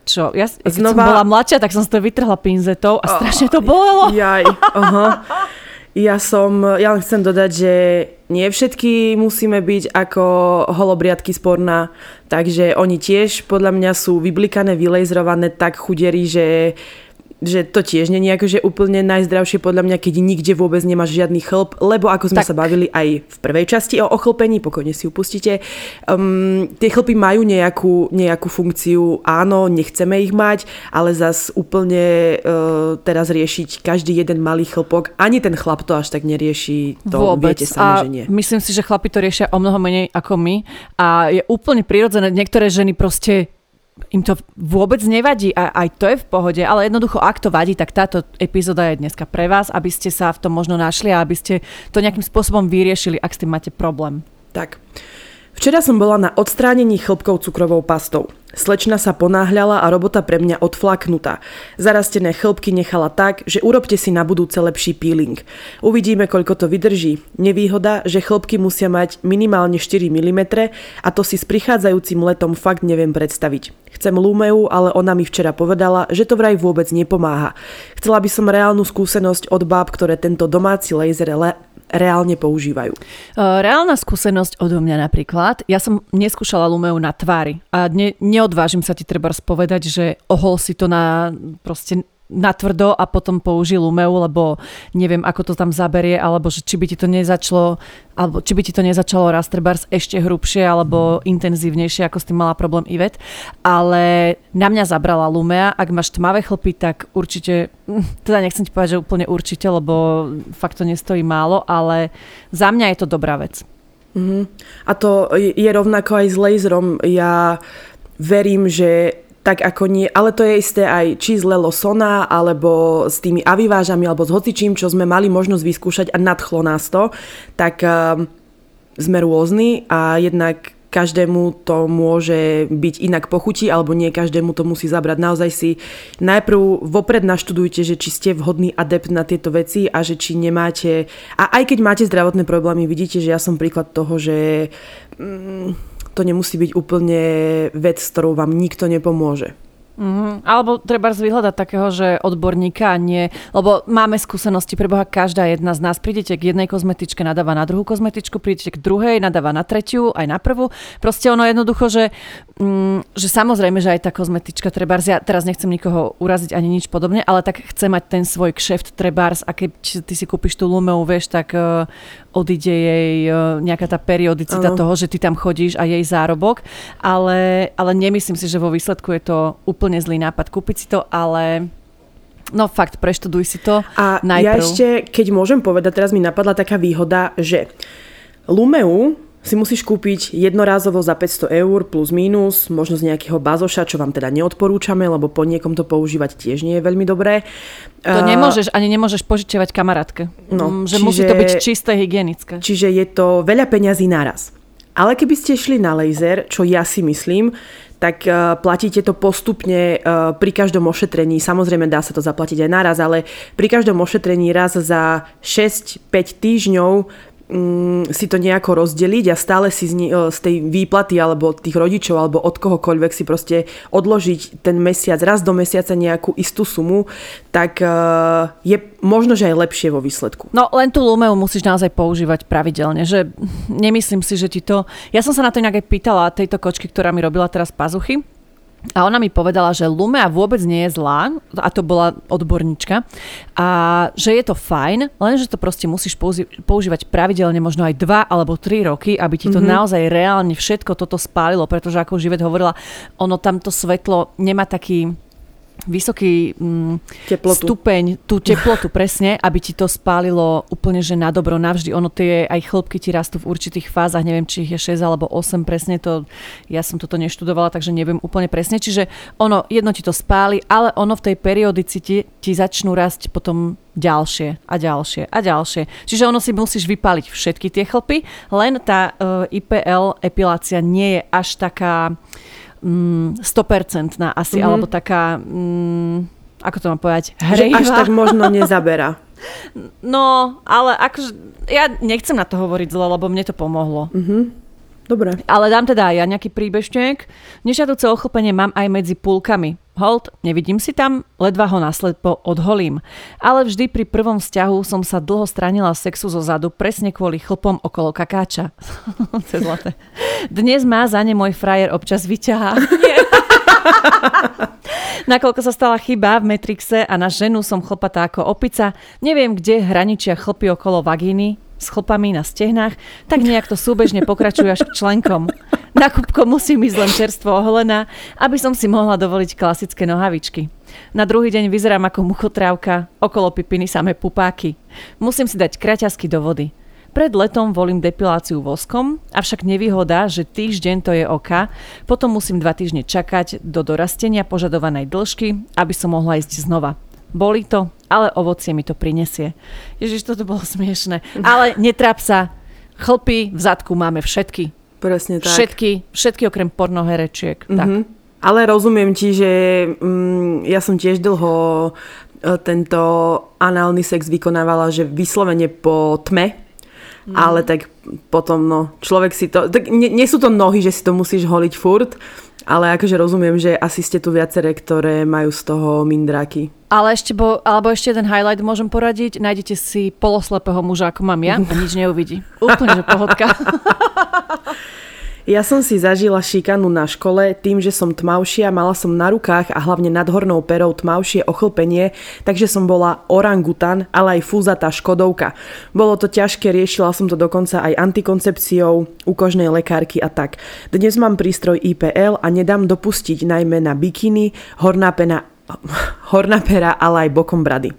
Speaker 2: čo, ja keď Znova... som bola mladšia, tak som si to vytrhla pinzetou a strašne to bolelo.
Speaker 1: Jaj, aha. [LAUGHS] Ja som, ja len chcem dodať, že nie všetky musíme byť ako holobriadky sporná, takže oni tiež podľa mňa sú vyblikané, vylejzrované tak chuderí, že že to tiež nie je akože úplne najzdravšie podľa mňa, keď nikde vôbec nemáš žiadny chlp, lebo ako sme tak. sa bavili aj v prvej časti o ochlpení, pokojne si upustíte, um, tie chlpy majú nejakú, nejakú funkciu, áno, nechceme ich mať, ale zas úplne uh, teraz riešiť každý jeden malý chlpok, ani ten chlap to až tak nerieši, to vôbec. viete sami, že nie.
Speaker 2: myslím si, že chlapi to riešia o mnoho menej ako my a je úplne prirodzené, niektoré ženy proste im to vôbec nevadí a aj to je v pohode, ale jednoducho ak to vadí, tak táto epizóda je dneska pre vás, aby ste sa v tom možno našli a aby ste to nejakým spôsobom vyriešili, ak s tým máte problém.
Speaker 1: Tak. Včera som bola na odstránení chlpkov cukrovou pastou. Slečna sa ponáhľala a robota pre mňa odflaknutá. Zarastené chlpky nechala tak, že urobte si na budúce lepší peeling. Uvidíme, koľko to vydrží. Nevýhoda, že chlpky musia mať minimálne 4 mm a to si s prichádzajúcim letom fakt neviem predstaviť. Chcem Lumeu, ale ona mi včera povedala, že to vraj vôbec nepomáha. Chcela by som reálnu skúsenosť od báb, ktoré tento domáci laser le- reálne používajú?
Speaker 2: Reálna skúsenosť odo mňa napríklad. Ja som neskúšala Lumeu na tvári a ne, neodvážim sa ti treba povedať, že ohol si to na proste natvrdo a potom použij Lumeu, lebo neviem, ako to tam zaberie, alebo že či by ti to nezačalo, alebo či by ti to nezačalo Rasterbars ešte hrubšie alebo intenzívnejšie, ako s tým mala problém Ivet. Ale na mňa zabrala Lumea. Ak máš tmavé chlpy, tak určite, hm, teda nechcem ti povedať, že úplne určite, lebo fakt to nestojí málo, ale za mňa je to dobrá vec.
Speaker 1: Mm-hmm. A to je rovnako aj s laserom. Ja verím, že tak ako nie, ale to je isté aj či z Lelosona, alebo s tými avivážami, alebo s hocičím, čo sme mali možnosť vyskúšať a nadchlo nás to, tak uh, sme rôzni a jednak každému to môže byť inak pochutí, alebo nie každému to musí zabrať. Naozaj si najprv vopred naštudujte, že či ste vhodný adept na tieto veci a že či nemáte... A aj keď máte zdravotné problémy, vidíte, že ja som príklad toho, že... Mm, to nemusí byť úplne vec, s ktorou vám nikto nepomôže.
Speaker 2: Mm-hmm. Alebo treba vyhľadať takého, že odborníka nie, lebo máme skúsenosti, preboha každá jedna z nás. Prídete k jednej kozmetičke, nadáva na druhú kozmetičku, prídete k druhej, nadáva na tretiu, aj na prvú. Proste ono jednoducho, že, mm, že samozrejme, že aj tá kozmetička trebárs, ja teraz nechcem nikoho uraziť ani nič podobne, ale tak chce mať ten svoj kšeft trebárs a keď ty si kúpiš tú Lumeu, vieš, tak uh, odíde jej uh, nejaká tá periodicita ano. toho, že ty tam chodíš a jej zárobok, ale, ale nemyslím si, že vo výsledku je to úplne úplne zlý nápad kúpiť si to, ale no fakt, preštuduj si to
Speaker 1: A
Speaker 2: najprv.
Speaker 1: ja ešte, keď môžem povedať, teraz mi napadla taká výhoda, že Lumeu si musíš kúpiť jednorázovo za 500 eur plus minus, možno z nejakého bazoša, čo vám teda neodporúčame, lebo po niekom to používať tiež nie je veľmi dobré.
Speaker 2: To nemôžeš, ani nemôžeš požičiavať kamarátke. No, mm, že čiže, musí to byť čisté, hygienické.
Speaker 1: Čiže je to veľa peňazí naraz. Ale keby ste šli na laser, čo ja si myslím, tak uh, platíte to postupne uh, pri každom ošetrení. Samozrejme dá sa to zaplatiť aj naraz, ale pri každom ošetrení raz za 6-5 týždňov si to nejako rozdeliť a stále si z, e, z tej výplaty alebo od tých rodičov alebo od kohokoľvek si proste odložiť ten mesiac, raz do mesiaca nejakú istú sumu, tak uh, je možno, že aj lepšie vo výsledku.
Speaker 2: No len tú Lumeu musíš naozaj používať pravidelne, že nemyslím si, že ti to... Ja som sa na to inak aj pýtala tejto kočky, ktorá mi robila teraz pazuchy, a ona mi povedala, že Lumea vôbec nie je zlá, a to bola odborníčka, a že je to fajn, len že to proste musíš používať pravidelne možno aj dva alebo tri roky, aby ti to mm-hmm. naozaj reálne všetko toto spálilo, pretože ako Živet hovorila, ono tamto svetlo nemá taký vysoký mm, teplotu. stupeň, tú teplotu [LAUGHS] presne, aby ti to spálilo úplne, že na dobro navždy. Ono tie aj chlopky ti rastú v určitých fázach, neviem, či ich je 6 alebo 8 presne, to ja som toto neštudovala, takže neviem úplne presne. Čiže ono, jedno ti to spáli, ale ono v tej periodicite ti začnú rásť potom ďalšie a ďalšie a ďalšie. Čiže ono si musíš vypáliť všetky tie chlpy, len tá eh, IPL epilácia nie je až taká 100% asi, mm-hmm. alebo taká, mm, ako to mám povedať, hrejivá.
Speaker 1: Že až tak možno [LAUGHS] nezabera.
Speaker 2: No, ale akože, ja nechcem na to hovoriť zle, lebo mne to pomohlo.
Speaker 1: Mm-hmm. Dobre.
Speaker 2: Ale dám teda aj ja nejaký príbežtek. Nežiaduce ochlpenie mám aj medzi púlkami. Hold, nevidím si tam, ledva ho nasledpo odholím. Ale vždy pri prvom vzťahu som sa dlho stranila sexu zo zadu presne kvôli chlpom okolo kakáča. [LAUGHS] Dnes má za ne môj frajer občas vyťahá. [LAUGHS] Nakoľko sa stala chyba v Matrixe a na ženu som chlpatá ako opica, neviem, kde hraničia chlpy okolo vagíny, s chlpami na stehnách, tak nejak to súbežne pokračuje až k členkom. Na kúbko musím ísť len čerstvo oholená, aby som si mohla dovoliť klasické nohavičky. Na druhý deň vyzerám ako muchotrávka, okolo pipiny samé pupáky. Musím si dať kraťasky do vody. Pred letom volím depiláciu voskom, avšak nevýhoda, že týždeň to je oka, potom musím dva týždne čakať do dorastenia požadovanej dĺžky, aby som mohla ísť znova. Boli to, ale ovocie mi to prinesie. Ježiš, toto bolo smiešne. Ale netráp sa, chlpy v zadku máme všetky.
Speaker 1: Presne tak.
Speaker 2: Všetky, všetky okrem pornoherečiek. Mm-hmm. Tak. Mhm.
Speaker 1: Ale rozumiem ti, že mm, ja som tiež dlho e, tento análny sex vykonávala, že vyslovene po tme, mm. ale tak potom, no, človek si to, tak nie, nie sú to nohy, že si to musíš holiť furt, ale akože rozumiem, že asi ste tu viaceré, ktoré majú z toho mindráky.
Speaker 2: Ale ešte, bo, alebo ešte jeden highlight môžem poradiť. Nájdete si poloslepého muža, ako mám ja a nič neuvidí. [LAUGHS] Úplne, že pohodka. [LAUGHS]
Speaker 1: Ja som si zažila šikanu na škole tým, že som tmavšia, mala som na rukách a hlavne nad hornou perou tmavšie ochlpenie, takže som bola orangutan, ale aj fúzatá škodovka. Bolo to ťažké, riešila som to dokonca aj antikoncepciou, u kožnej lekárky a tak. Dnes mám prístroj IPL a nedám dopustiť najmä na bikiny, horná pena [LAUGHS] horná pera, ale aj bokom brady.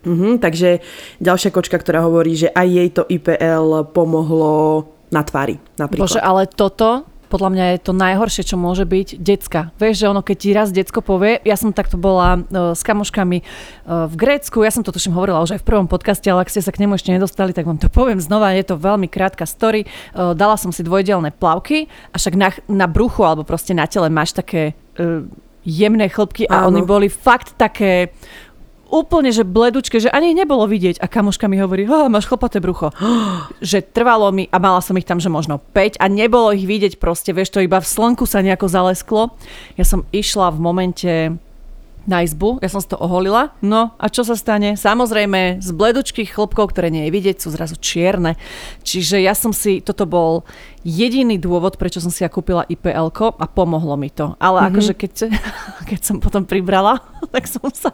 Speaker 1: Mhm, takže ďalšia kočka, ktorá hovorí, že aj jej to IPL pomohlo na tvári napríklad.
Speaker 2: Bože, ale toto podľa mňa je to najhoršie, čo môže byť decka. Vieš, že ono, keď ti raz decko povie, ja som takto bola uh, s kamoškami uh, v Grécku, ja som to tuším hovorila už aj v prvom podcaste, ale ak ste sa k nemu ešte nedostali, tak vám to [LAUGHS] poviem znova, je to veľmi krátka story. Uh, dala som si dvojdelné plavky a však na, na bruchu alebo proste na tele máš také uh, jemné chlpky a Áno. oni boli fakt také úplne, že bledučke, že ani ich nebolo vidieť. A kamoška mi hovorí, oh, máš chlpaté brucho. [GASPS] že trvalo mi a mala som ich tam, že možno 5 a nebolo ich vidieť proste, vieš, to iba v slnku sa nejako zalesklo. Ja som išla v momente na izbu, ja som si to oholila. No a čo sa stane? Samozrejme, z bledučkých chlopkov, ktoré nie je vidieť, sú zrazu čierne. Čiže ja som si, toto bol jediný dôvod, prečo som si ja kúpila IPL a pomohlo mi to. Ale mm-hmm. akože keď, [LAUGHS] keď som potom pribrala, [LAUGHS] tak som sa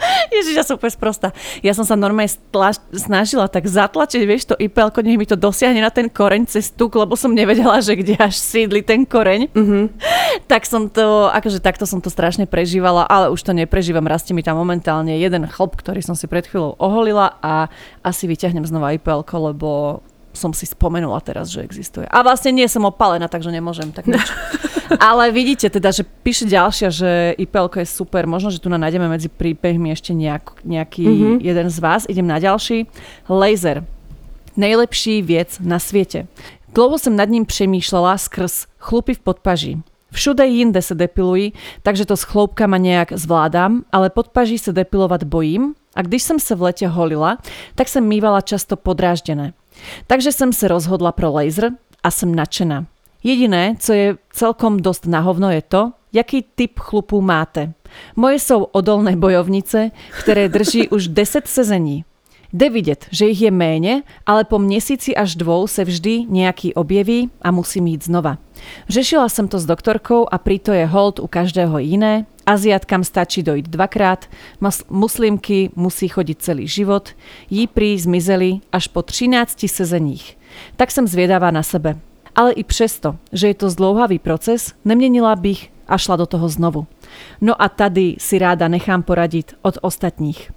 Speaker 2: [LAUGHS] Ježiš, ja som úplne sprostá. Ja som sa normálne stla- snažila tak zatlačiť, vieš, to IPL, nech mi to dosiahne na ten koreň cez tuk, lebo som nevedela, že kde až sídli ten koreň. Mm-hmm. [LAUGHS] tak som to, akože takto som to strašne prežívala, ale už to neprežívam. Rastie mi tam momentálne jeden chlop, ktorý som si pred chvíľou oholila a asi vyťahnem znova IPL, lebo som si spomenula teraz, že existuje. A vlastne nie som opalená, takže nemôžem tak nič. [LAUGHS] Ale vidíte teda, že píše ďalšia, že ipl je super. Možno, že tu nájdeme medzi príbehmi ešte nejak, nejaký mm-hmm. jeden z vás. Idem na ďalší. Laser. Nejlepší viec na svete. Dlouho som nad ním přemýšlela skrz chlupy v podpaží. Všude jinde se depiluji, takže to s chloupkama nejak zvládám, ale podpaží se depilovat bojím a když jsem se v lete holila, tak jsem mývala často podráždené. Takže jsem se rozhodla pro laser a jsem nadšená. Jediné, co je celkom dosť na hovno je to, jaký typ chlupu máte. Moje jsou odolné bojovnice, které drží už 10 sezení. Jde vidět, že ich je méně, ale po měsíci až dvou se vždy nějaký objeví a musím jít znova. Řešila jsem to s doktorkou a to je hold u každého jiné. Aziatkám stačí dojít dvakrát, muslimky musí chodit celý život, jí prý zmizeli až po 13 sezeních. Tak jsem zvědavá na sebe. Ale i přesto, že je to zdlouhavý proces, neměnila bych a šla do toho znovu. No a tady si ráda nechám poradiť od ostatních.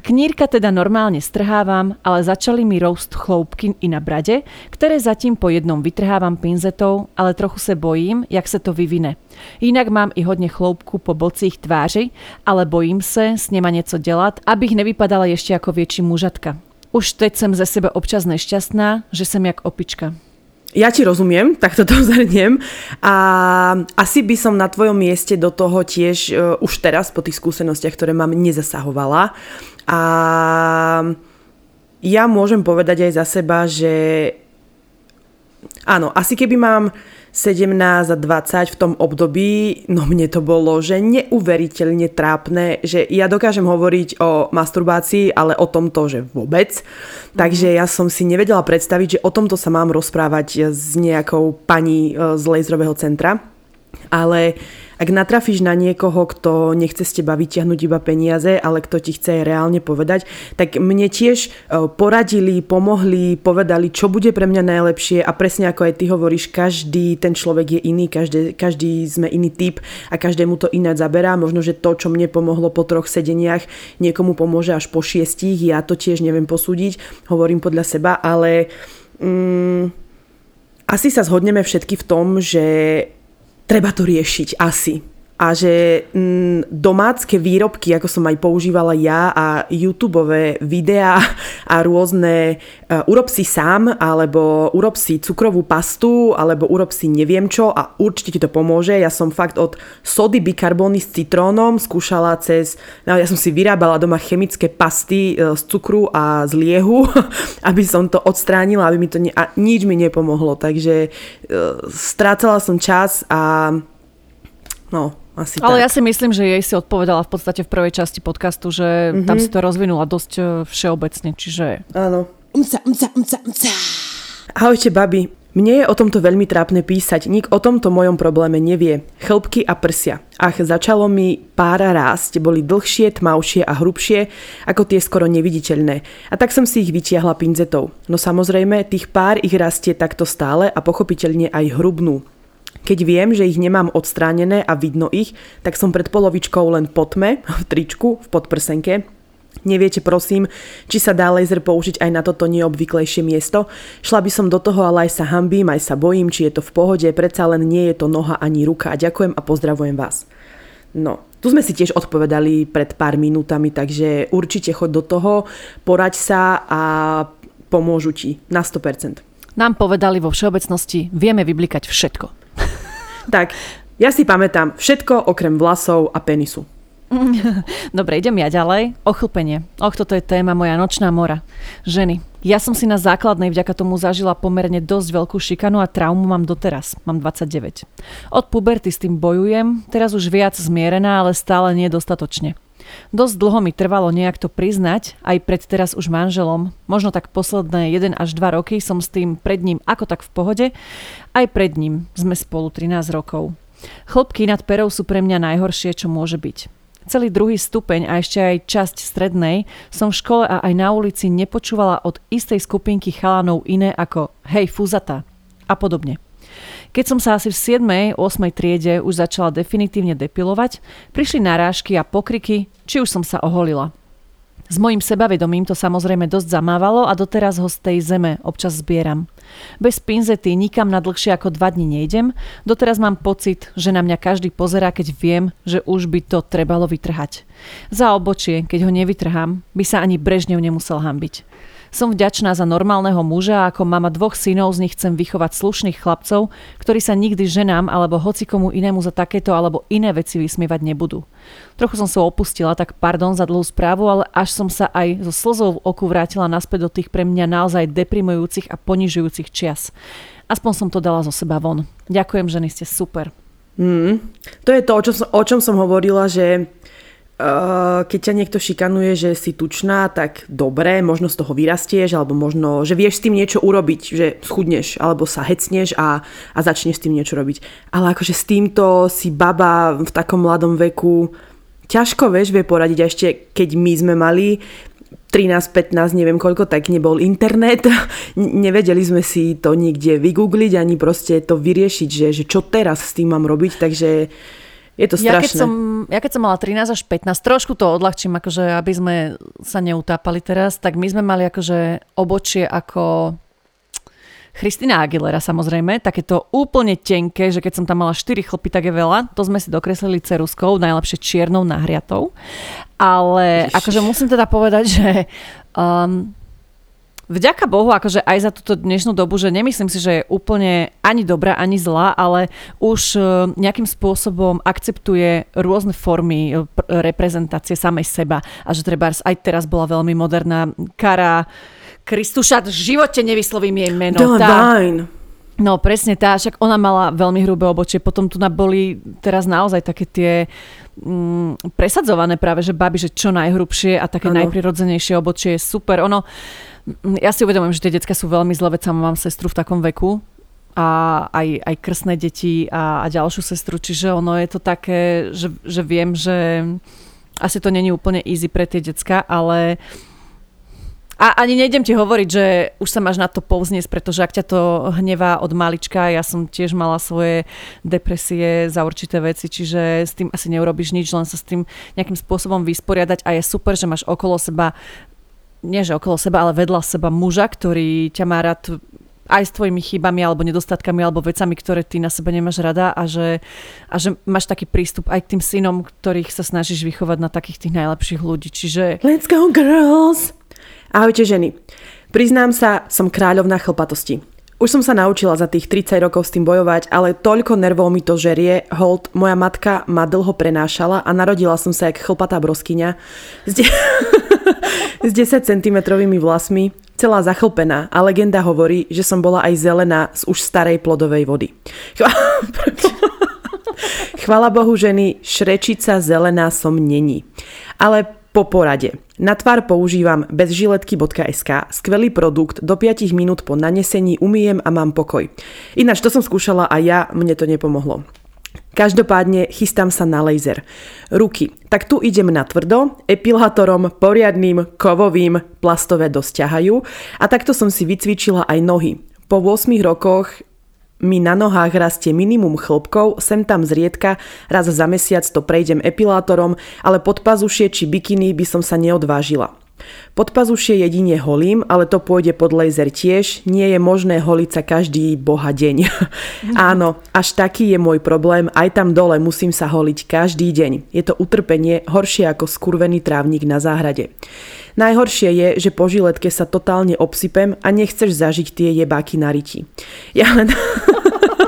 Speaker 2: Knírka teda normálne strhávam, ale začali mi roust chloupky i na brade, ktoré zatím po jednom vytrhávam pinzetou, ale trochu se bojím, jak se to vyvine. Inak mám i hodne chloupku po bocích tváři, ale bojím se s nema něco dělat, abych nevypadala ešte ako väčší mužatka. Už teď som ze sebe občas nešťastná, že som jak opička.
Speaker 1: Ja ti rozumiem, [LAUGHS] tak to zhrniem. A asi by som na tvojom mieste do toho tiež uh, už teraz po tých skúsenostiach, ktoré mám, nezasahovala. A ja môžem povedať aj za seba, že áno, asi keby mám 17 a 20 v tom období, no mne to bolo, že neuveriteľne trápne, že ja dokážem hovoriť o masturbácii, ale o tomto, že vôbec. Takže ja som si nevedela predstaviť, že o tomto sa mám rozprávať s nejakou pani e, z laserového centra. Ale ak natrafíš na niekoho, kto nechce z teba vyťahnuť iba peniaze, ale kto ti chce reálne povedať, tak mne tiež e, poradili, pomohli, povedali, čo bude pre mňa najlepšie a presne ako aj ty hovoríš, každý ten človek je iný, každý, každý sme iný typ a každému to ináč zaberá. Možno, že to, čo mne pomohlo po troch sedeniach, niekomu pomôže až po šiestich, ja to tiež neviem posúdiť, hovorím podľa seba, ale mm, asi sa zhodneme všetky v tom, že treba to riešiť asi a že mm, domácké výrobky, ako som aj používala ja a YouTubeové videá a rôzne uh, urob si sám, alebo urob si cukrovú pastu, alebo urob si neviem čo a určite ti to pomôže. Ja som fakt od sody bikarbóny s citrónom skúšala cez, no, ja som si vyrábala doma chemické pasty uh, z cukru a z liehu, [LAUGHS] aby som to odstránila, aby mi to ne, a nič mi nepomohlo, takže uh, strácala som čas a no, asi
Speaker 2: Ale
Speaker 1: tak.
Speaker 2: ja si myslím, že jej si odpovedala v podstate v prvej časti podcastu, že mm-hmm. tam si to rozvinula dosť e, všeobecne, čiže...
Speaker 1: Áno. Umca, umca, umca, umca. Ahojte, babi. Mne je o tomto veľmi trápne písať, nik o tomto mojom probléme nevie. Chlpky a prsia. Ach, začalo mi pára rásť, boli dlhšie, tmavšie a hrubšie, ako tie skoro neviditeľné. A tak som si ich vytiahla pinzetou. No samozrejme, tých pár ich rastie takto stále a pochopiteľne aj hrubnú. Keď viem, že ich nemám odstránené a vidno ich, tak som pred polovičkou len po tme, v tričku, v podprsenke Neviete prosím, či sa dá laser použiť aj na toto neobvyklejšie miesto? Šla by som do toho, ale aj sa hambím, aj sa bojím, či je to v pohode, predsa len nie je to noha ani ruka. Ďakujem a pozdravujem vás. No, tu sme si tiež odpovedali pred pár minútami, takže určite choď do toho, poraď sa a pomôžu ti na 100%.
Speaker 2: Nám povedali vo všeobecnosti, vieme vyblikať všetko.
Speaker 1: Tak, ja si pamätám všetko okrem vlasov a penisu. [LAUGHS]
Speaker 2: Dobre, idem ja ďalej. Ochlpenie. Och, toto je téma moja nočná mora. Ženy. Ja som si na základnej vďaka tomu zažila pomerne dosť veľkú šikanu a traumu mám doteraz. Mám 29. Od puberty s tým bojujem, teraz už viac zmierená, ale stále nie dostatočne. Dosť dlho mi trvalo nejak to priznať, aj pred teraz už manželom. Možno tak posledné 1 až 2 roky som s tým pred ním ako tak v pohode. Aj pred ním sme spolu 13 rokov. Chlopky nad perou sú pre mňa najhoršie, čo môže byť. Celý druhý stupeň a ešte aj časť strednej som v škole a aj na ulici nepočúvala od istej skupinky chalanov iné ako hej fúzata a podobne. Keď som sa asi v 7. 8. triede už začala definitívne depilovať, prišli narážky a pokriky, či už som sa oholila. S mojím sebavedomím to samozrejme dosť zamávalo a doteraz ho z tej zeme občas zbieram. Bez pinzety nikam na dlhšie ako dva dní nejdem, doteraz mám pocit, že na mňa každý pozerá, keď viem, že už by to trebalo vytrhať. Za obočie, keď ho nevytrhám, by sa ani Brežnev nemusel hambiť. Som vďačná za normálneho muža a ako mama dvoch synov z nich chcem vychovať slušných chlapcov, ktorí sa nikdy ženám alebo hocikomu inému za takéto alebo iné veci vysmievať nebudú. Trochu som sa opustila, tak pardon za dlhú správu, ale až som sa aj zo slzou v oku vrátila naspäť do tých pre mňa naozaj deprimujúcich a ponižujúcich čias. Aspoň som to dala zo seba von. Ďakujem, ženy, ste super.
Speaker 1: Mm, to je to, o čom, som, o čom som hovorila, že keď ťa niekto šikanuje, že si tučná, tak dobre, možno z toho vyrastieš, alebo možno, že vieš s tým niečo urobiť, že schudneš, alebo sa hecneš a, a začneš s tým niečo robiť. Ale akože s týmto si baba v takom mladom veku ťažko, vieš, vie poradiť. A ešte keď my sme mali 13, 15, neviem koľko, tak nebol internet. [LAUGHS] Nevedeli sme si to niekde vygoogliť, ani proste to vyriešiť, že, že čo teraz s tým mám robiť, takže je to strašné.
Speaker 2: Ja keď, som, ja keď som mala 13 až 15, trošku to odľahčím, akože aby sme sa neutápali teraz, tak my sme mali akože obočie ako Christina Aguilera samozrejme, takéto úplne tenké, že keď som tam mala 4 chlpy, tak je veľa. To sme si dokreslili ceruskou, najlepšie čiernou nahriatou. Ale akože musím teda povedať, že um, vďaka Bohu, akože aj za túto dnešnú dobu, že nemyslím si, že je úplne ani dobrá, ani zlá, ale už e, nejakým spôsobom akceptuje rôzne formy e, reprezentácie samej seba a že treba aj teraz bola veľmi moderná Kara Kristuša, v živote nevyslovím jej meno.
Speaker 1: Tá,
Speaker 2: No presne tá, však ona mala veľmi hrubé obočie, potom tu boli teraz naozaj také tie mm, presadzované práve, že baby, že čo najhrubšie a také ano. najprirodzenejšie obočie je super. Ono, ja si uvedomujem, že tie decka sú veľmi zlé, veď mám sestru v takom veku a aj, aj krstné deti a, a ďalšiu sestru, čiže ono je to také, že, že viem, že asi to není úplne easy pre tie decka, ale a ani nejdem ti hovoriť, že už sa máš na to povzniesť, pretože ak ťa to hnevá od malička, ja som tiež mala svoje depresie za určité veci, čiže s tým asi neurobiš nič, len sa s tým nejakým spôsobom vysporiadať. A je super, že máš okolo seba nie že okolo seba, ale vedľa seba muža, ktorý ťa má rád aj s tvojimi chybami alebo nedostatkami alebo vecami, ktoré ty na sebe nemáš rada a že, a že máš taký prístup aj k tým synom, ktorých sa snažíš vychovať na takých tých najlepších ľudí. Čiže...
Speaker 1: Let's go girls! Ahojte ženy. Priznám sa, som kráľovná chlpatosti. Už som sa naučila za tých 30 rokov s tým bojovať, ale toľko nervov mi to žerie. Hold, moja matka ma dlho prenášala a narodila som sa jak chlpatá broskyňa. Zde... [LAUGHS] [LAUGHS] s 10 cm vlasmi, celá zachlpená a legenda hovorí, že som bola aj zelená z už starej plodovej vody. [LAUGHS] Chvala Bohu ženy, šrečica zelená som není. Ale po porade. Na tvár používam bezžiletky.sk, skvelý produkt, do 5 minút po nanesení umýjem a mám pokoj. Ináč to som skúšala a ja, mne to nepomohlo. Každopádne chystám sa na laser. Ruky. Tak tu idem na tvrdo, epilátorom, poriadným, kovovým, plastové dosť ťahajú a takto som si vycvičila aj nohy. Po 8 rokoch mi na nohách rastie minimum chlopkov, sem tam zriedka, raz za mesiac to prejdem epilátorom, ale pod pazušie či bikiny by som sa neodvážila. Pod pazušie jedine holím, ale to pôjde pod laser tiež. Nie je možné holiť sa každý boha deň. [LAUGHS] Áno, až taký je môj problém. Aj tam dole musím sa holiť každý deň. Je to utrpenie horšie ako skurvený trávnik na záhrade. Najhoršie je, že po žiletke sa totálne obsypem a nechceš zažiť tie jebáky na riti. Ja len...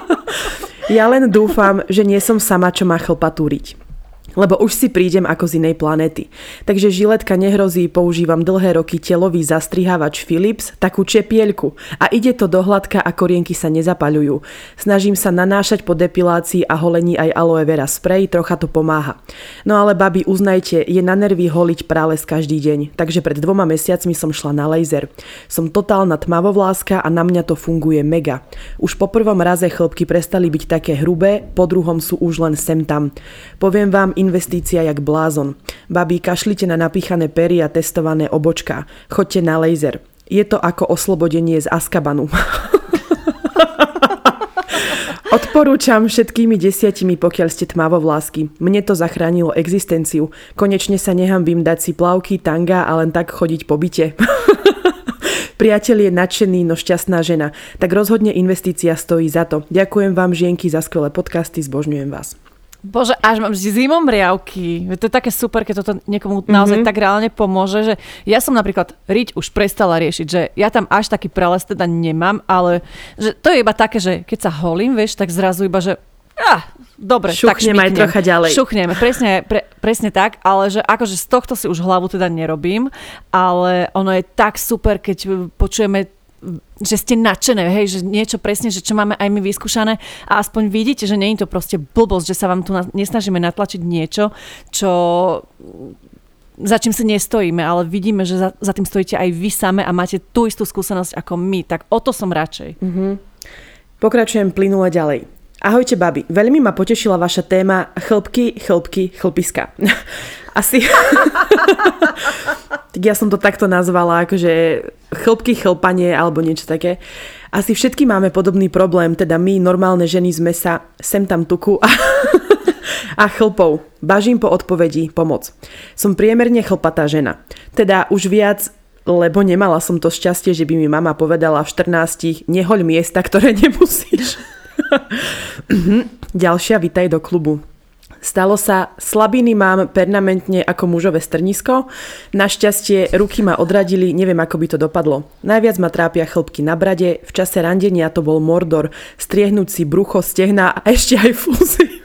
Speaker 1: [LAUGHS] ja len dúfam, že nie som sama, čo má chlpatú riť lebo už si prídem ako z inej planéty. Takže žiletka nehrozí, používam dlhé roky telový zastrihávač Philips, takú čepielku a ide to do hladka a korienky sa nezapaľujú. Snažím sa nanášať po depilácii a holení aj aloe vera spray, trocha to pomáha. No ale babi, uznajte, je na nervy holiť prales každý deň, takže pred dvoma mesiacmi som šla na laser. Som totálna tmavovláska a na mňa to funguje mega. Už po prvom raze chlopky prestali byť také hrubé, po druhom sú už len sem tam. Poviem vám, investícia jak blázon. Babí, kašlite na napíchané pery a testované obočka. Choďte na laser. Je to ako oslobodenie z Askabanu. [LAUGHS] Odporúčam všetkými desiatimi, pokiaľ ste tmavovlásky. Mne to zachránilo existenciu. Konečne sa nehambím dať si plavky, tanga a len tak chodiť po byte. [LAUGHS] Priateľ je nadšený, no šťastná žena. Tak rozhodne investícia stojí za to. Ďakujem vám, žienky, za skvelé podcasty, zbožňujem vás.
Speaker 2: Bože, až mám zimom riavky. To je také super, keď toto niekomu mm-hmm. naozaj tak reálne pomôže, že ja som napríklad riť už prestala riešiť, že ja tam až taký prales teda nemám, ale že to je iba také, že keď sa holím, vieš, tak zrazu iba, že ah, dobre,
Speaker 1: Šuchnem
Speaker 2: tak
Speaker 1: aj trocha ďalej.
Speaker 2: Šuchneme, presne, pre, presne tak, ale že akože z tohto si už hlavu teda nerobím, ale ono je tak super, keď počujeme že ste nadšené, hej, že niečo presne, že čo máme aj my vyskúšané a aspoň vidíte, že je to proste blbosť, že sa vám tu na, nesnažíme natlačiť niečo, čo za čím sa nestojíme, ale vidíme, že za, za tým stojíte aj vy same a máte tú istú skúsenosť ako my, tak o to som radšej.
Speaker 1: Mm-hmm. Pokračujem plynule ďalej. Ahojte, babi. Veľmi ma potešila vaša téma chlpky, chlpky, chlpiska. [LAUGHS] Asi... [LAUGHS] tak ja som to takto nazvala, akože chlpky, chlpanie alebo niečo také. Asi všetky máme podobný problém, teda my, normálne ženy, sme sa sem tam tuku a, [LAUGHS] a chlpou. Bažím po odpovedi pomoc. Som priemerne chlpatá žena. Teda už viac lebo nemala som to šťastie, že by mi mama povedala v 14 nehoľ miesta, ktoré nemusíš. Ďalšia, vitaj do klubu. Stalo sa, slabiny mám permanentne ako mužové strnisko. Našťastie ruky ma odradili, neviem ako by to dopadlo. Najviac ma trápia chlpky na brade, v čase randenia to bol mordor, striehnúť si brucho, stehna a ešte aj fúzy.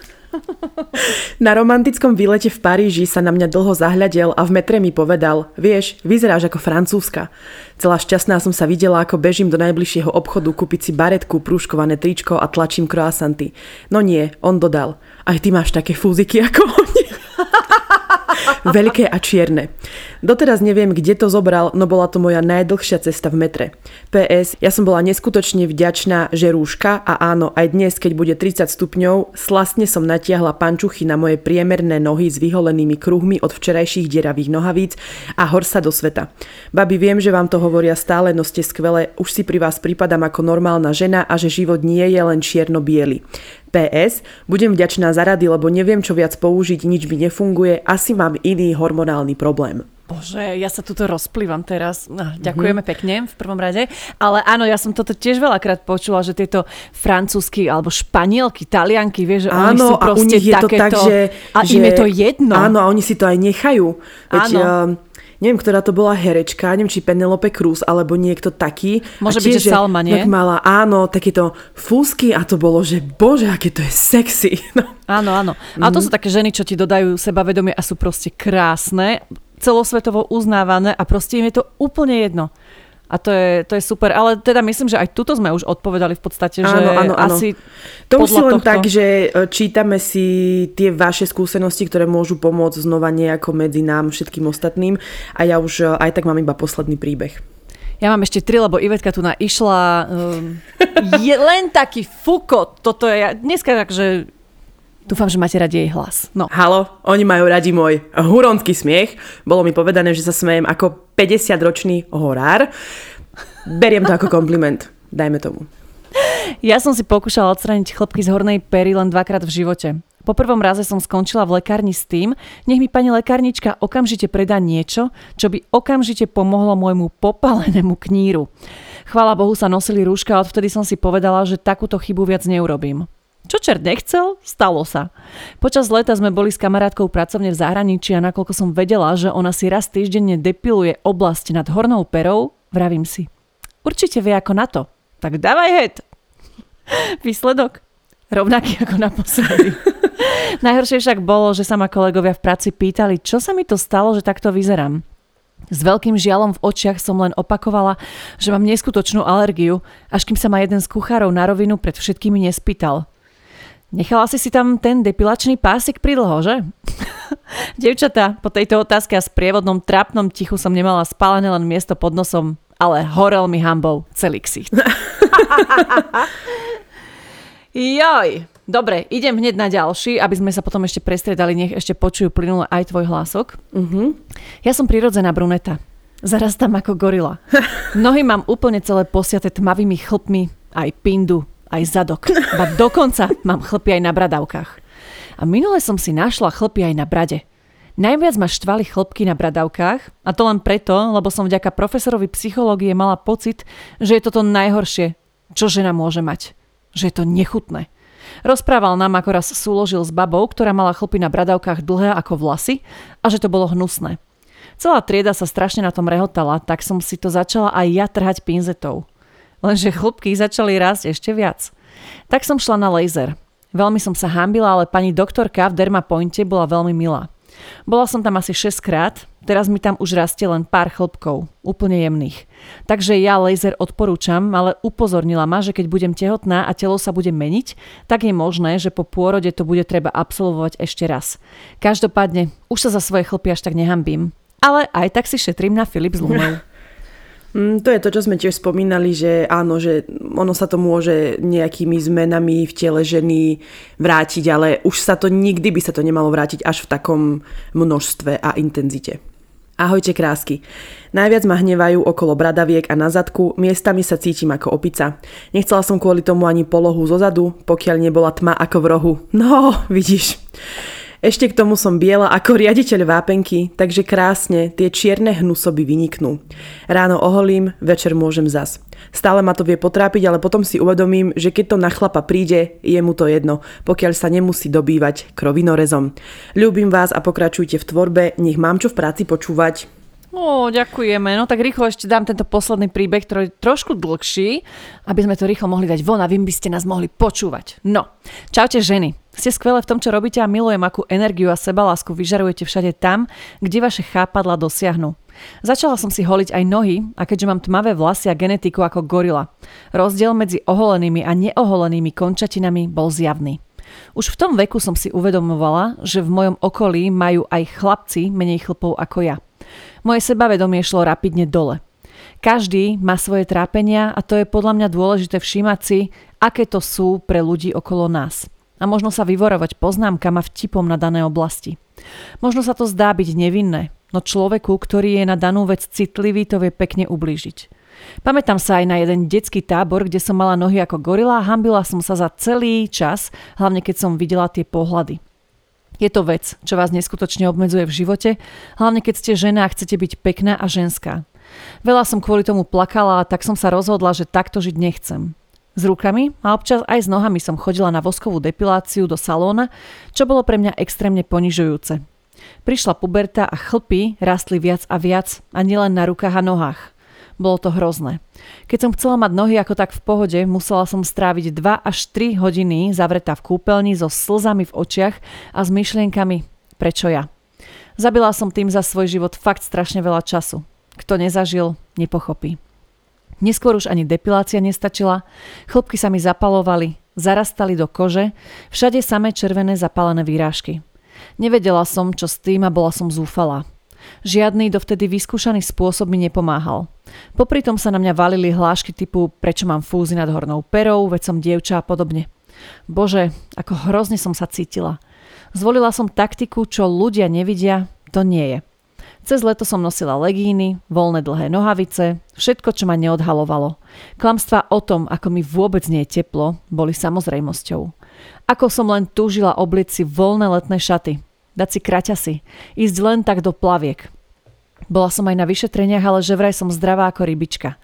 Speaker 1: Na romantickom výlete v Paríži sa na mňa dlho zahľadel a v metre mi povedal, vieš, vyzeráš ako francúzska. Celá šťastná som sa videla, ako bežím do najbližšieho obchodu kúpiť si baretku, prúškované tričko a tlačím croissanty. No nie, on dodal, aj ty máš také fúziky ako oni. Veľké a čierne. Doteraz neviem, kde to zobral, no bola to moja najdlhšia cesta v metre. PS, ja som bola neskutočne vďačná, že rúška a áno, aj dnes, keď bude 30 stupňov, slastne som natiahla pančuchy na moje priemerné nohy s vyholenými kruhmi od včerajších deravých nohavíc a hor sa do sveta. Babi, viem, že vám to hovoria stále, no ste skvelé, už si pri vás pripadám ako normálna žena a že život nie je len čierno-biely. PS, budem vďačná za rady, lebo neviem, čo viac použiť, nič mi nefunguje, asi mám iný hormonálny problém.
Speaker 2: Bože, ja sa tuto rozplývam teraz. No, ďakujeme mm-hmm. pekne v prvom rade. Ale áno, ja som toto tiež veľakrát počula, že tieto francúzsky alebo španielky, talianky, vieš, že áno, oni sú proste a u nich je takéto, to tak, že, a že, im je to jedno.
Speaker 1: Áno, a oni si to aj nechajú. Veď, áno. Uh, neviem, ktorá to bola herečka, neviem, či Penelope Cruz, alebo niekto taký.
Speaker 2: Môže byť, že Salma, nie?
Speaker 1: Tak mala, áno, takéto fúsky a to bolo, že bože, aké to je sexy. [LAUGHS] No.
Speaker 2: Áno, áno. A to mhm. sú také ženy, čo ti dodajú sebavedomie a sú proste krásne, celosvetovo uznávané a proste im je to úplne jedno A to je, to je super, ale teda myslím, že aj tuto sme už odpovedali v podstate, že
Speaker 1: Áno, áno,
Speaker 2: asi
Speaker 1: To už si len
Speaker 2: tohto-
Speaker 1: tak, že e, čítame si tie vaše skúsenosti, ktoré môžu pomôcť znova nejako medzi nám všetkým ostatným a ja už e, aj tak mám iba posledný príbeh.
Speaker 2: Ja mám ešte tri, lebo Ivetka tu na išla. Um, je len taký fukot. Toto je, ja- dneska takže dúfam, že máte radi jej hlas. No.
Speaker 1: Halo, oni majú radi môj huronský smiech. Bolo mi povedané, že sa smejem ako 50-ročný horár. Beriem to ako kompliment. Dajme tomu.
Speaker 2: Ja som si pokúšala odstrániť chlopky z hornej pery len dvakrát v živote. Po prvom raze som skončila v lekárni s tým, nech mi pani lekárnička okamžite predá niečo, čo by okamžite pomohlo môjmu popálenému kníru. Chvála Bohu sa nosili rúška a odvtedy som si povedala, že takúto chybu viac neurobím. Čo čert nechcel, stalo sa. Počas leta sme boli s kamarátkou pracovne v zahraničí a nakoľko som vedela, že ona si raz týždenne depiluje oblasť nad hornou perou, vravím si. Určite vie ako na to. Tak dávaj head. [LAUGHS] Výsledok? Rovnaký ako naposledy. [LAUGHS] Najhoršie však bolo, že sa ma kolegovia v práci pýtali, čo sa mi to stalo, že takto vyzerám. S veľkým žialom v očiach som len opakovala, že mám neskutočnú alergiu, až kým sa ma jeden z kuchárov na rovinu pred všetkými nespýtal. Nechala si si tam ten depilačný pásik pridlho, že? [LAUGHS] Devčatá, po tejto otázke a sprievodnom trápnom tichu som nemala spálené len miesto pod nosom, ale horel mi hambou celý ksicht. [LAUGHS] Joj, dobre, idem hneď na ďalší, aby sme sa potom ešte prestriedali, nech ešte počujú plynule aj tvoj hlások.
Speaker 1: Uh-huh.
Speaker 2: Ja som prirodzená bruneta. Zarastám ako gorila. [LAUGHS] Nohy mám úplne celé posiate tmavými chlpmi, aj pindu, aj zadok. Ba dokonca mám chlpy aj na bradavkách. A minule som si našla chlpy aj na brade. Najviac ma štvali chlpky na bradavkách a to len preto, lebo som vďaka profesorovi psychológie mala pocit, že je toto najhoršie, čo žena môže mať. Že je to nechutné. Rozprával nám, ako raz súložil s babou, ktorá mala chlpy na bradavkách dlhé ako vlasy a že to bolo hnusné. Celá trieda sa strašne na tom rehotala, tak som si to začala aj ja trhať pinzetou. Lenže chlopky začali rásť ešte viac. Tak som šla na laser. Veľmi som sa hámbila, ale pani doktorka v Dermapointe bola veľmi milá. Bola som tam asi 6 krát, teraz mi tam už rastie len pár chlopkov, úplne jemných. Takže ja laser odporúčam, ale upozornila ma, že keď budem tehotná a telo sa bude meniť, tak je možné, že po pôrode to bude treba absolvovať ešte raz. Každopádne, už sa za svoje chlpy až tak nehambím. Ale aj tak si šetrím na Philips Lumov. [LAUGHS]
Speaker 1: Mm, to je to, čo sme tiež spomínali, že áno, že ono sa to môže nejakými zmenami v tele ženy vrátiť, ale už sa to nikdy by sa to nemalo vrátiť až v takom množstve a intenzite. Ahojte krásky. Najviac ma hnevajú okolo bradaviek a na zadku, miestami sa cítim ako opica. Nechcela som kvôli tomu ani polohu zo zadu, pokiaľ nebola tma ako v rohu. No, [LAUGHS] vidíš. Ešte k tomu som biela ako riaditeľ vápenky, takže krásne tie čierne hnusoby vyniknú. Ráno oholím, večer môžem zas. Stále ma to vie potrápiť, ale potom si uvedomím, že keď to na chlapa príde, je mu to jedno, pokiaľ sa nemusí dobývať krovinorezom. Ľúbim vás a pokračujte v tvorbe, nech mám čo v práci počúvať.
Speaker 2: Ó, ďakujeme. No tak rýchlo ešte dám tento posledný príbeh, ktorý je trošku dlhší, aby sme to rýchlo mohli dať von a vy by ste nás mohli počúvať. No, čaute ženy. Ste skvelé v tom, čo robíte a milujem, akú energiu a sebalásku vyžarujete všade tam, kde vaše chápadla dosiahnu. Začala som si holiť aj nohy a keďže mám tmavé vlasy a genetiku ako gorila. Rozdiel medzi oholenými a neoholenými končatinami bol zjavný. Už v tom veku som si uvedomovala, že v mojom okolí majú aj chlapci menej chlpov ako ja. Moje sebavedomie šlo rapidne dole. Každý má svoje trápenia a to je podľa mňa dôležité všímať si, aké to sú pre ľudí okolo nás. A možno sa vyvorovať poznámkam a vtipom na dané oblasti. Možno sa to zdá byť nevinné, no človeku, ktorý je na danú vec citlivý, to vie pekne ublížiť. Pamätám sa aj na jeden detský tábor, kde som mala nohy ako gorila a hambila som sa za celý čas, hlavne keď som videla tie pohľady. Je to vec, čo vás neskutočne obmedzuje v živote, hlavne keď ste žena a chcete byť pekná a ženská. Veľa som kvôli tomu plakala, tak som sa rozhodla, že takto žiť nechcem. S rukami a občas aj s nohami som chodila na voskovú depiláciu do salóna, čo bolo pre mňa extrémne ponižujúce. Prišla puberta a chlpy rastli viac a viac a nielen na rukách a nohách. Bolo to hrozné. Keď som chcela mať nohy ako tak v pohode, musela som stráviť 2 až 3 hodiny zavretá v kúpeľni so slzami v očiach a s myšlienkami, prečo ja. Zabila som tým za svoj život fakt strašne veľa času. Kto nezažil, nepochopí. Neskôr už ani depilácia nestačila, chlopky sa mi zapalovali, zarastali do kože, všade samé červené zapálené výrážky. Nevedela som, čo s tým a bola som zúfala. Žiadny dovtedy vyskúšaný spôsob mi nepomáhal. Popri tom sa na mňa valili hlášky typu prečo mám fúzy nad hornou perou, veď som dievča a podobne. Bože, ako hrozne som sa cítila. Zvolila som taktiku, čo ľudia nevidia, to nie je. Cez leto som nosila legíny, voľné dlhé nohavice, všetko, čo ma neodhalovalo. Klamstva o tom, ako mi vôbec nie je teplo, boli samozrejmosťou. Ako som len túžila obliť si voľné letné šaty, dať si kraťasy, ísť len tak do plaviek. Bola som aj na vyšetreniach, ale že vraj som zdravá ako rybička.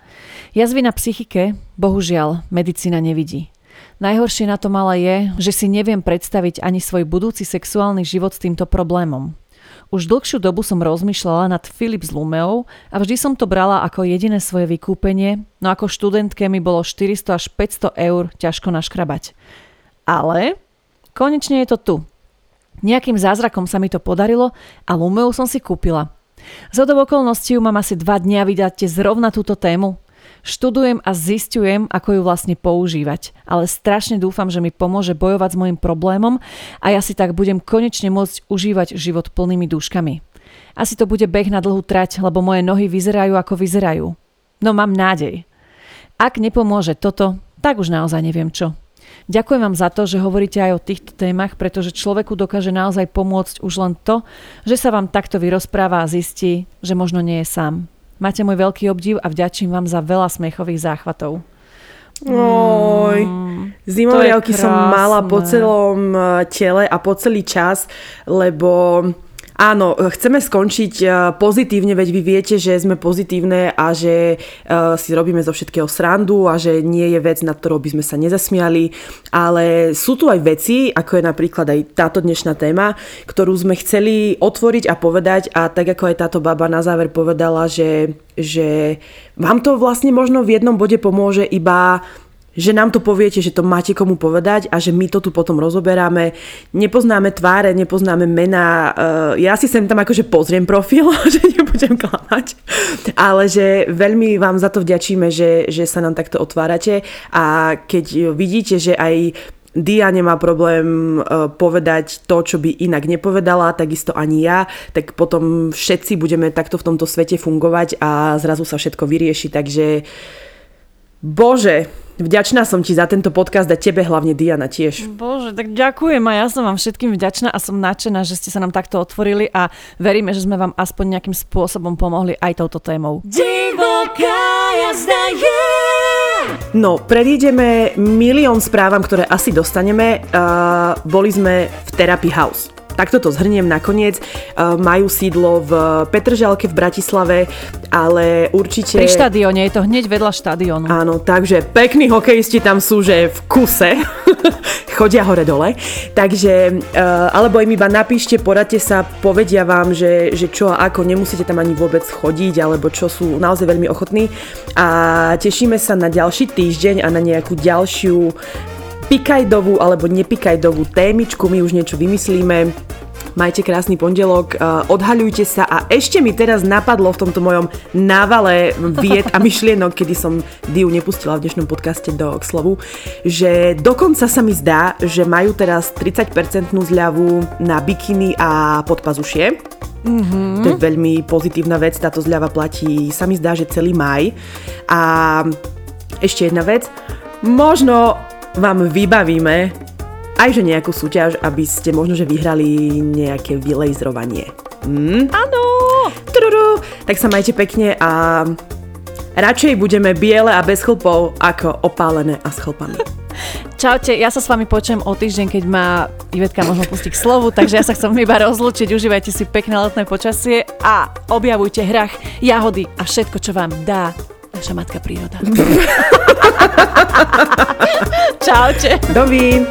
Speaker 2: Jazvy na psychike, bohužiaľ, medicína nevidí. Najhoršie na tom ale je, že si neviem predstaviť ani svoj budúci sexuálny život s týmto problémom. Už dlhšiu dobu som rozmýšľala nad Philips Lumeou a vždy som to brala ako jediné svoje vykúpenie, no ako študentke mi bolo 400 až 500 eur ťažko naškrabať. Ale konečne je to tu. Nejakým zázrakom sa mi to podarilo a Lumeu som si kúpila. Z okolností mám asi dva dňa vydáte zrovna túto tému, Študujem a zistujem, ako ju vlastne používať, ale strašne dúfam, že mi pomôže bojovať s môjim problémom a ja si tak budem konečne môcť užívať život plnými dúškami. Asi to bude beh na dlhú trať, lebo moje nohy vyzerajú ako vyzerajú. No mám nádej. Ak nepomôže toto, tak už naozaj neviem čo. Ďakujem vám za to, že hovoríte aj o týchto témach, pretože človeku dokáže naozaj pomôcť už len to, že sa vám takto vyrozpráva a zistí, že možno nie je sám. Máte môj veľký obdiv a vďačím vám za veľa smiechových záchvatov.
Speaker 1: Oj, mm, zimovriavky som mala po celom eh, tele a po celý čas, lebo Áno, chceme skončiť e, pozitívne, veď vy viete, že sme pozitívne a že e, si robíme zo všetkého srandu a že nie je vec, nad ktorou by sme sa nezasmiali, ale sú tu aj veci, ako je napríklad aj táto dnešná téma, ktorú sme chceli otvoriť a povedať. A tak ako aj táto baba na záver povedala, že, že vám to vlastne možno v jednom bode pomôže iba že nám to poviete, že to máte komu povedať a že my to tu potom rozoberáme. Nepoznáme tváre, nepoznáme mená. Eh, ja si sem tam akože pozriem profil, [LAUGHS] že nebudem klamať. Ale že veľmi vám za to vďačíme, že, že sa nám takto otvárate a keď vidíte, že aj Dia nemá problém uh, povedať to, čo by inak nepovedala, takisto ani ja, tak potom všetci budeme takto v tomto svete fungovať a zrazu sa všetko vyrieši, takže Bože, Vďačná som ti za tento podcast a tebe hlavne Diana tiež.
Speaker 2: Bože, tak ďakujem a ja som vám všetkým vďačná a som nadšená, že ste sa nám takto otvorili a veríme, že sme vám aspoň nejakým spôsobom pomohli aj touto témou. Divoká jazda je!
Speaker 1: No, predídeme milión správam, ktoré asi dostaneme. Uh, boli sme v Therapy House. Takto to zhrniem nakoniec. E, majú sídlo v Petržalke v Bratislave, ale určite...
Speaker 2: Pri štadióne, je to hneď vedľa štadiónu.
Speaker 1: Áno, takže pekní hokejisti tam sú, že v kuse. [LAUGHS] Chodia hore-dole. Takže, e, alebo im iba napíšte, poradte sa, povedia vám, že, že čo a ako, nemusíte tam ani vôbec chodiť, alebo čo sú naozaj veľmi ochotní. A tešíme sa na ďalší týždeň a na nejakú ďalšiu pikajdovú alebo nepikajdovú témičku, my už niečo vymyslíme. Majte krásny pondelok, odhaľujte sa a ešte mi teraz napadlo v tomto mojom návale vied a [LAUGHS] myšlienok, kedy som Diu nepustila v dnešnom podcaste do k slovu, že dokonca sa mi zdá, že majú teraz 30% zľavu na bikiny a podpazušie. Mm-hmm. To je veľmi pozitívna vec, táto zľava platí, sa mi zdá, že celý maj. A ešte jedna vec, možno vám vybavíme aj že nejakú súťaž, aby ste možno, že vyhrali nejaké vylejzrovanie.
Speaker 2: Mm? Áno!
Speaker 1: Truru. Tak sa majte pekne a radšej budeme biele a bez chlpov ako opálené a s chlpami. [LAUGHS]
Speaker 2: Čaute, ja sa s vami počujem o týždeň, keď má Ivetka možno pustiť k slovu, takže ja sa chcem iba rozlučiť, užívajte si pekné letné počasie a objavujte hrach, jahody a všetko, čo vám dá naša matka príroda. [LAUGHS]
Speaker 1: Čaute. Dovi.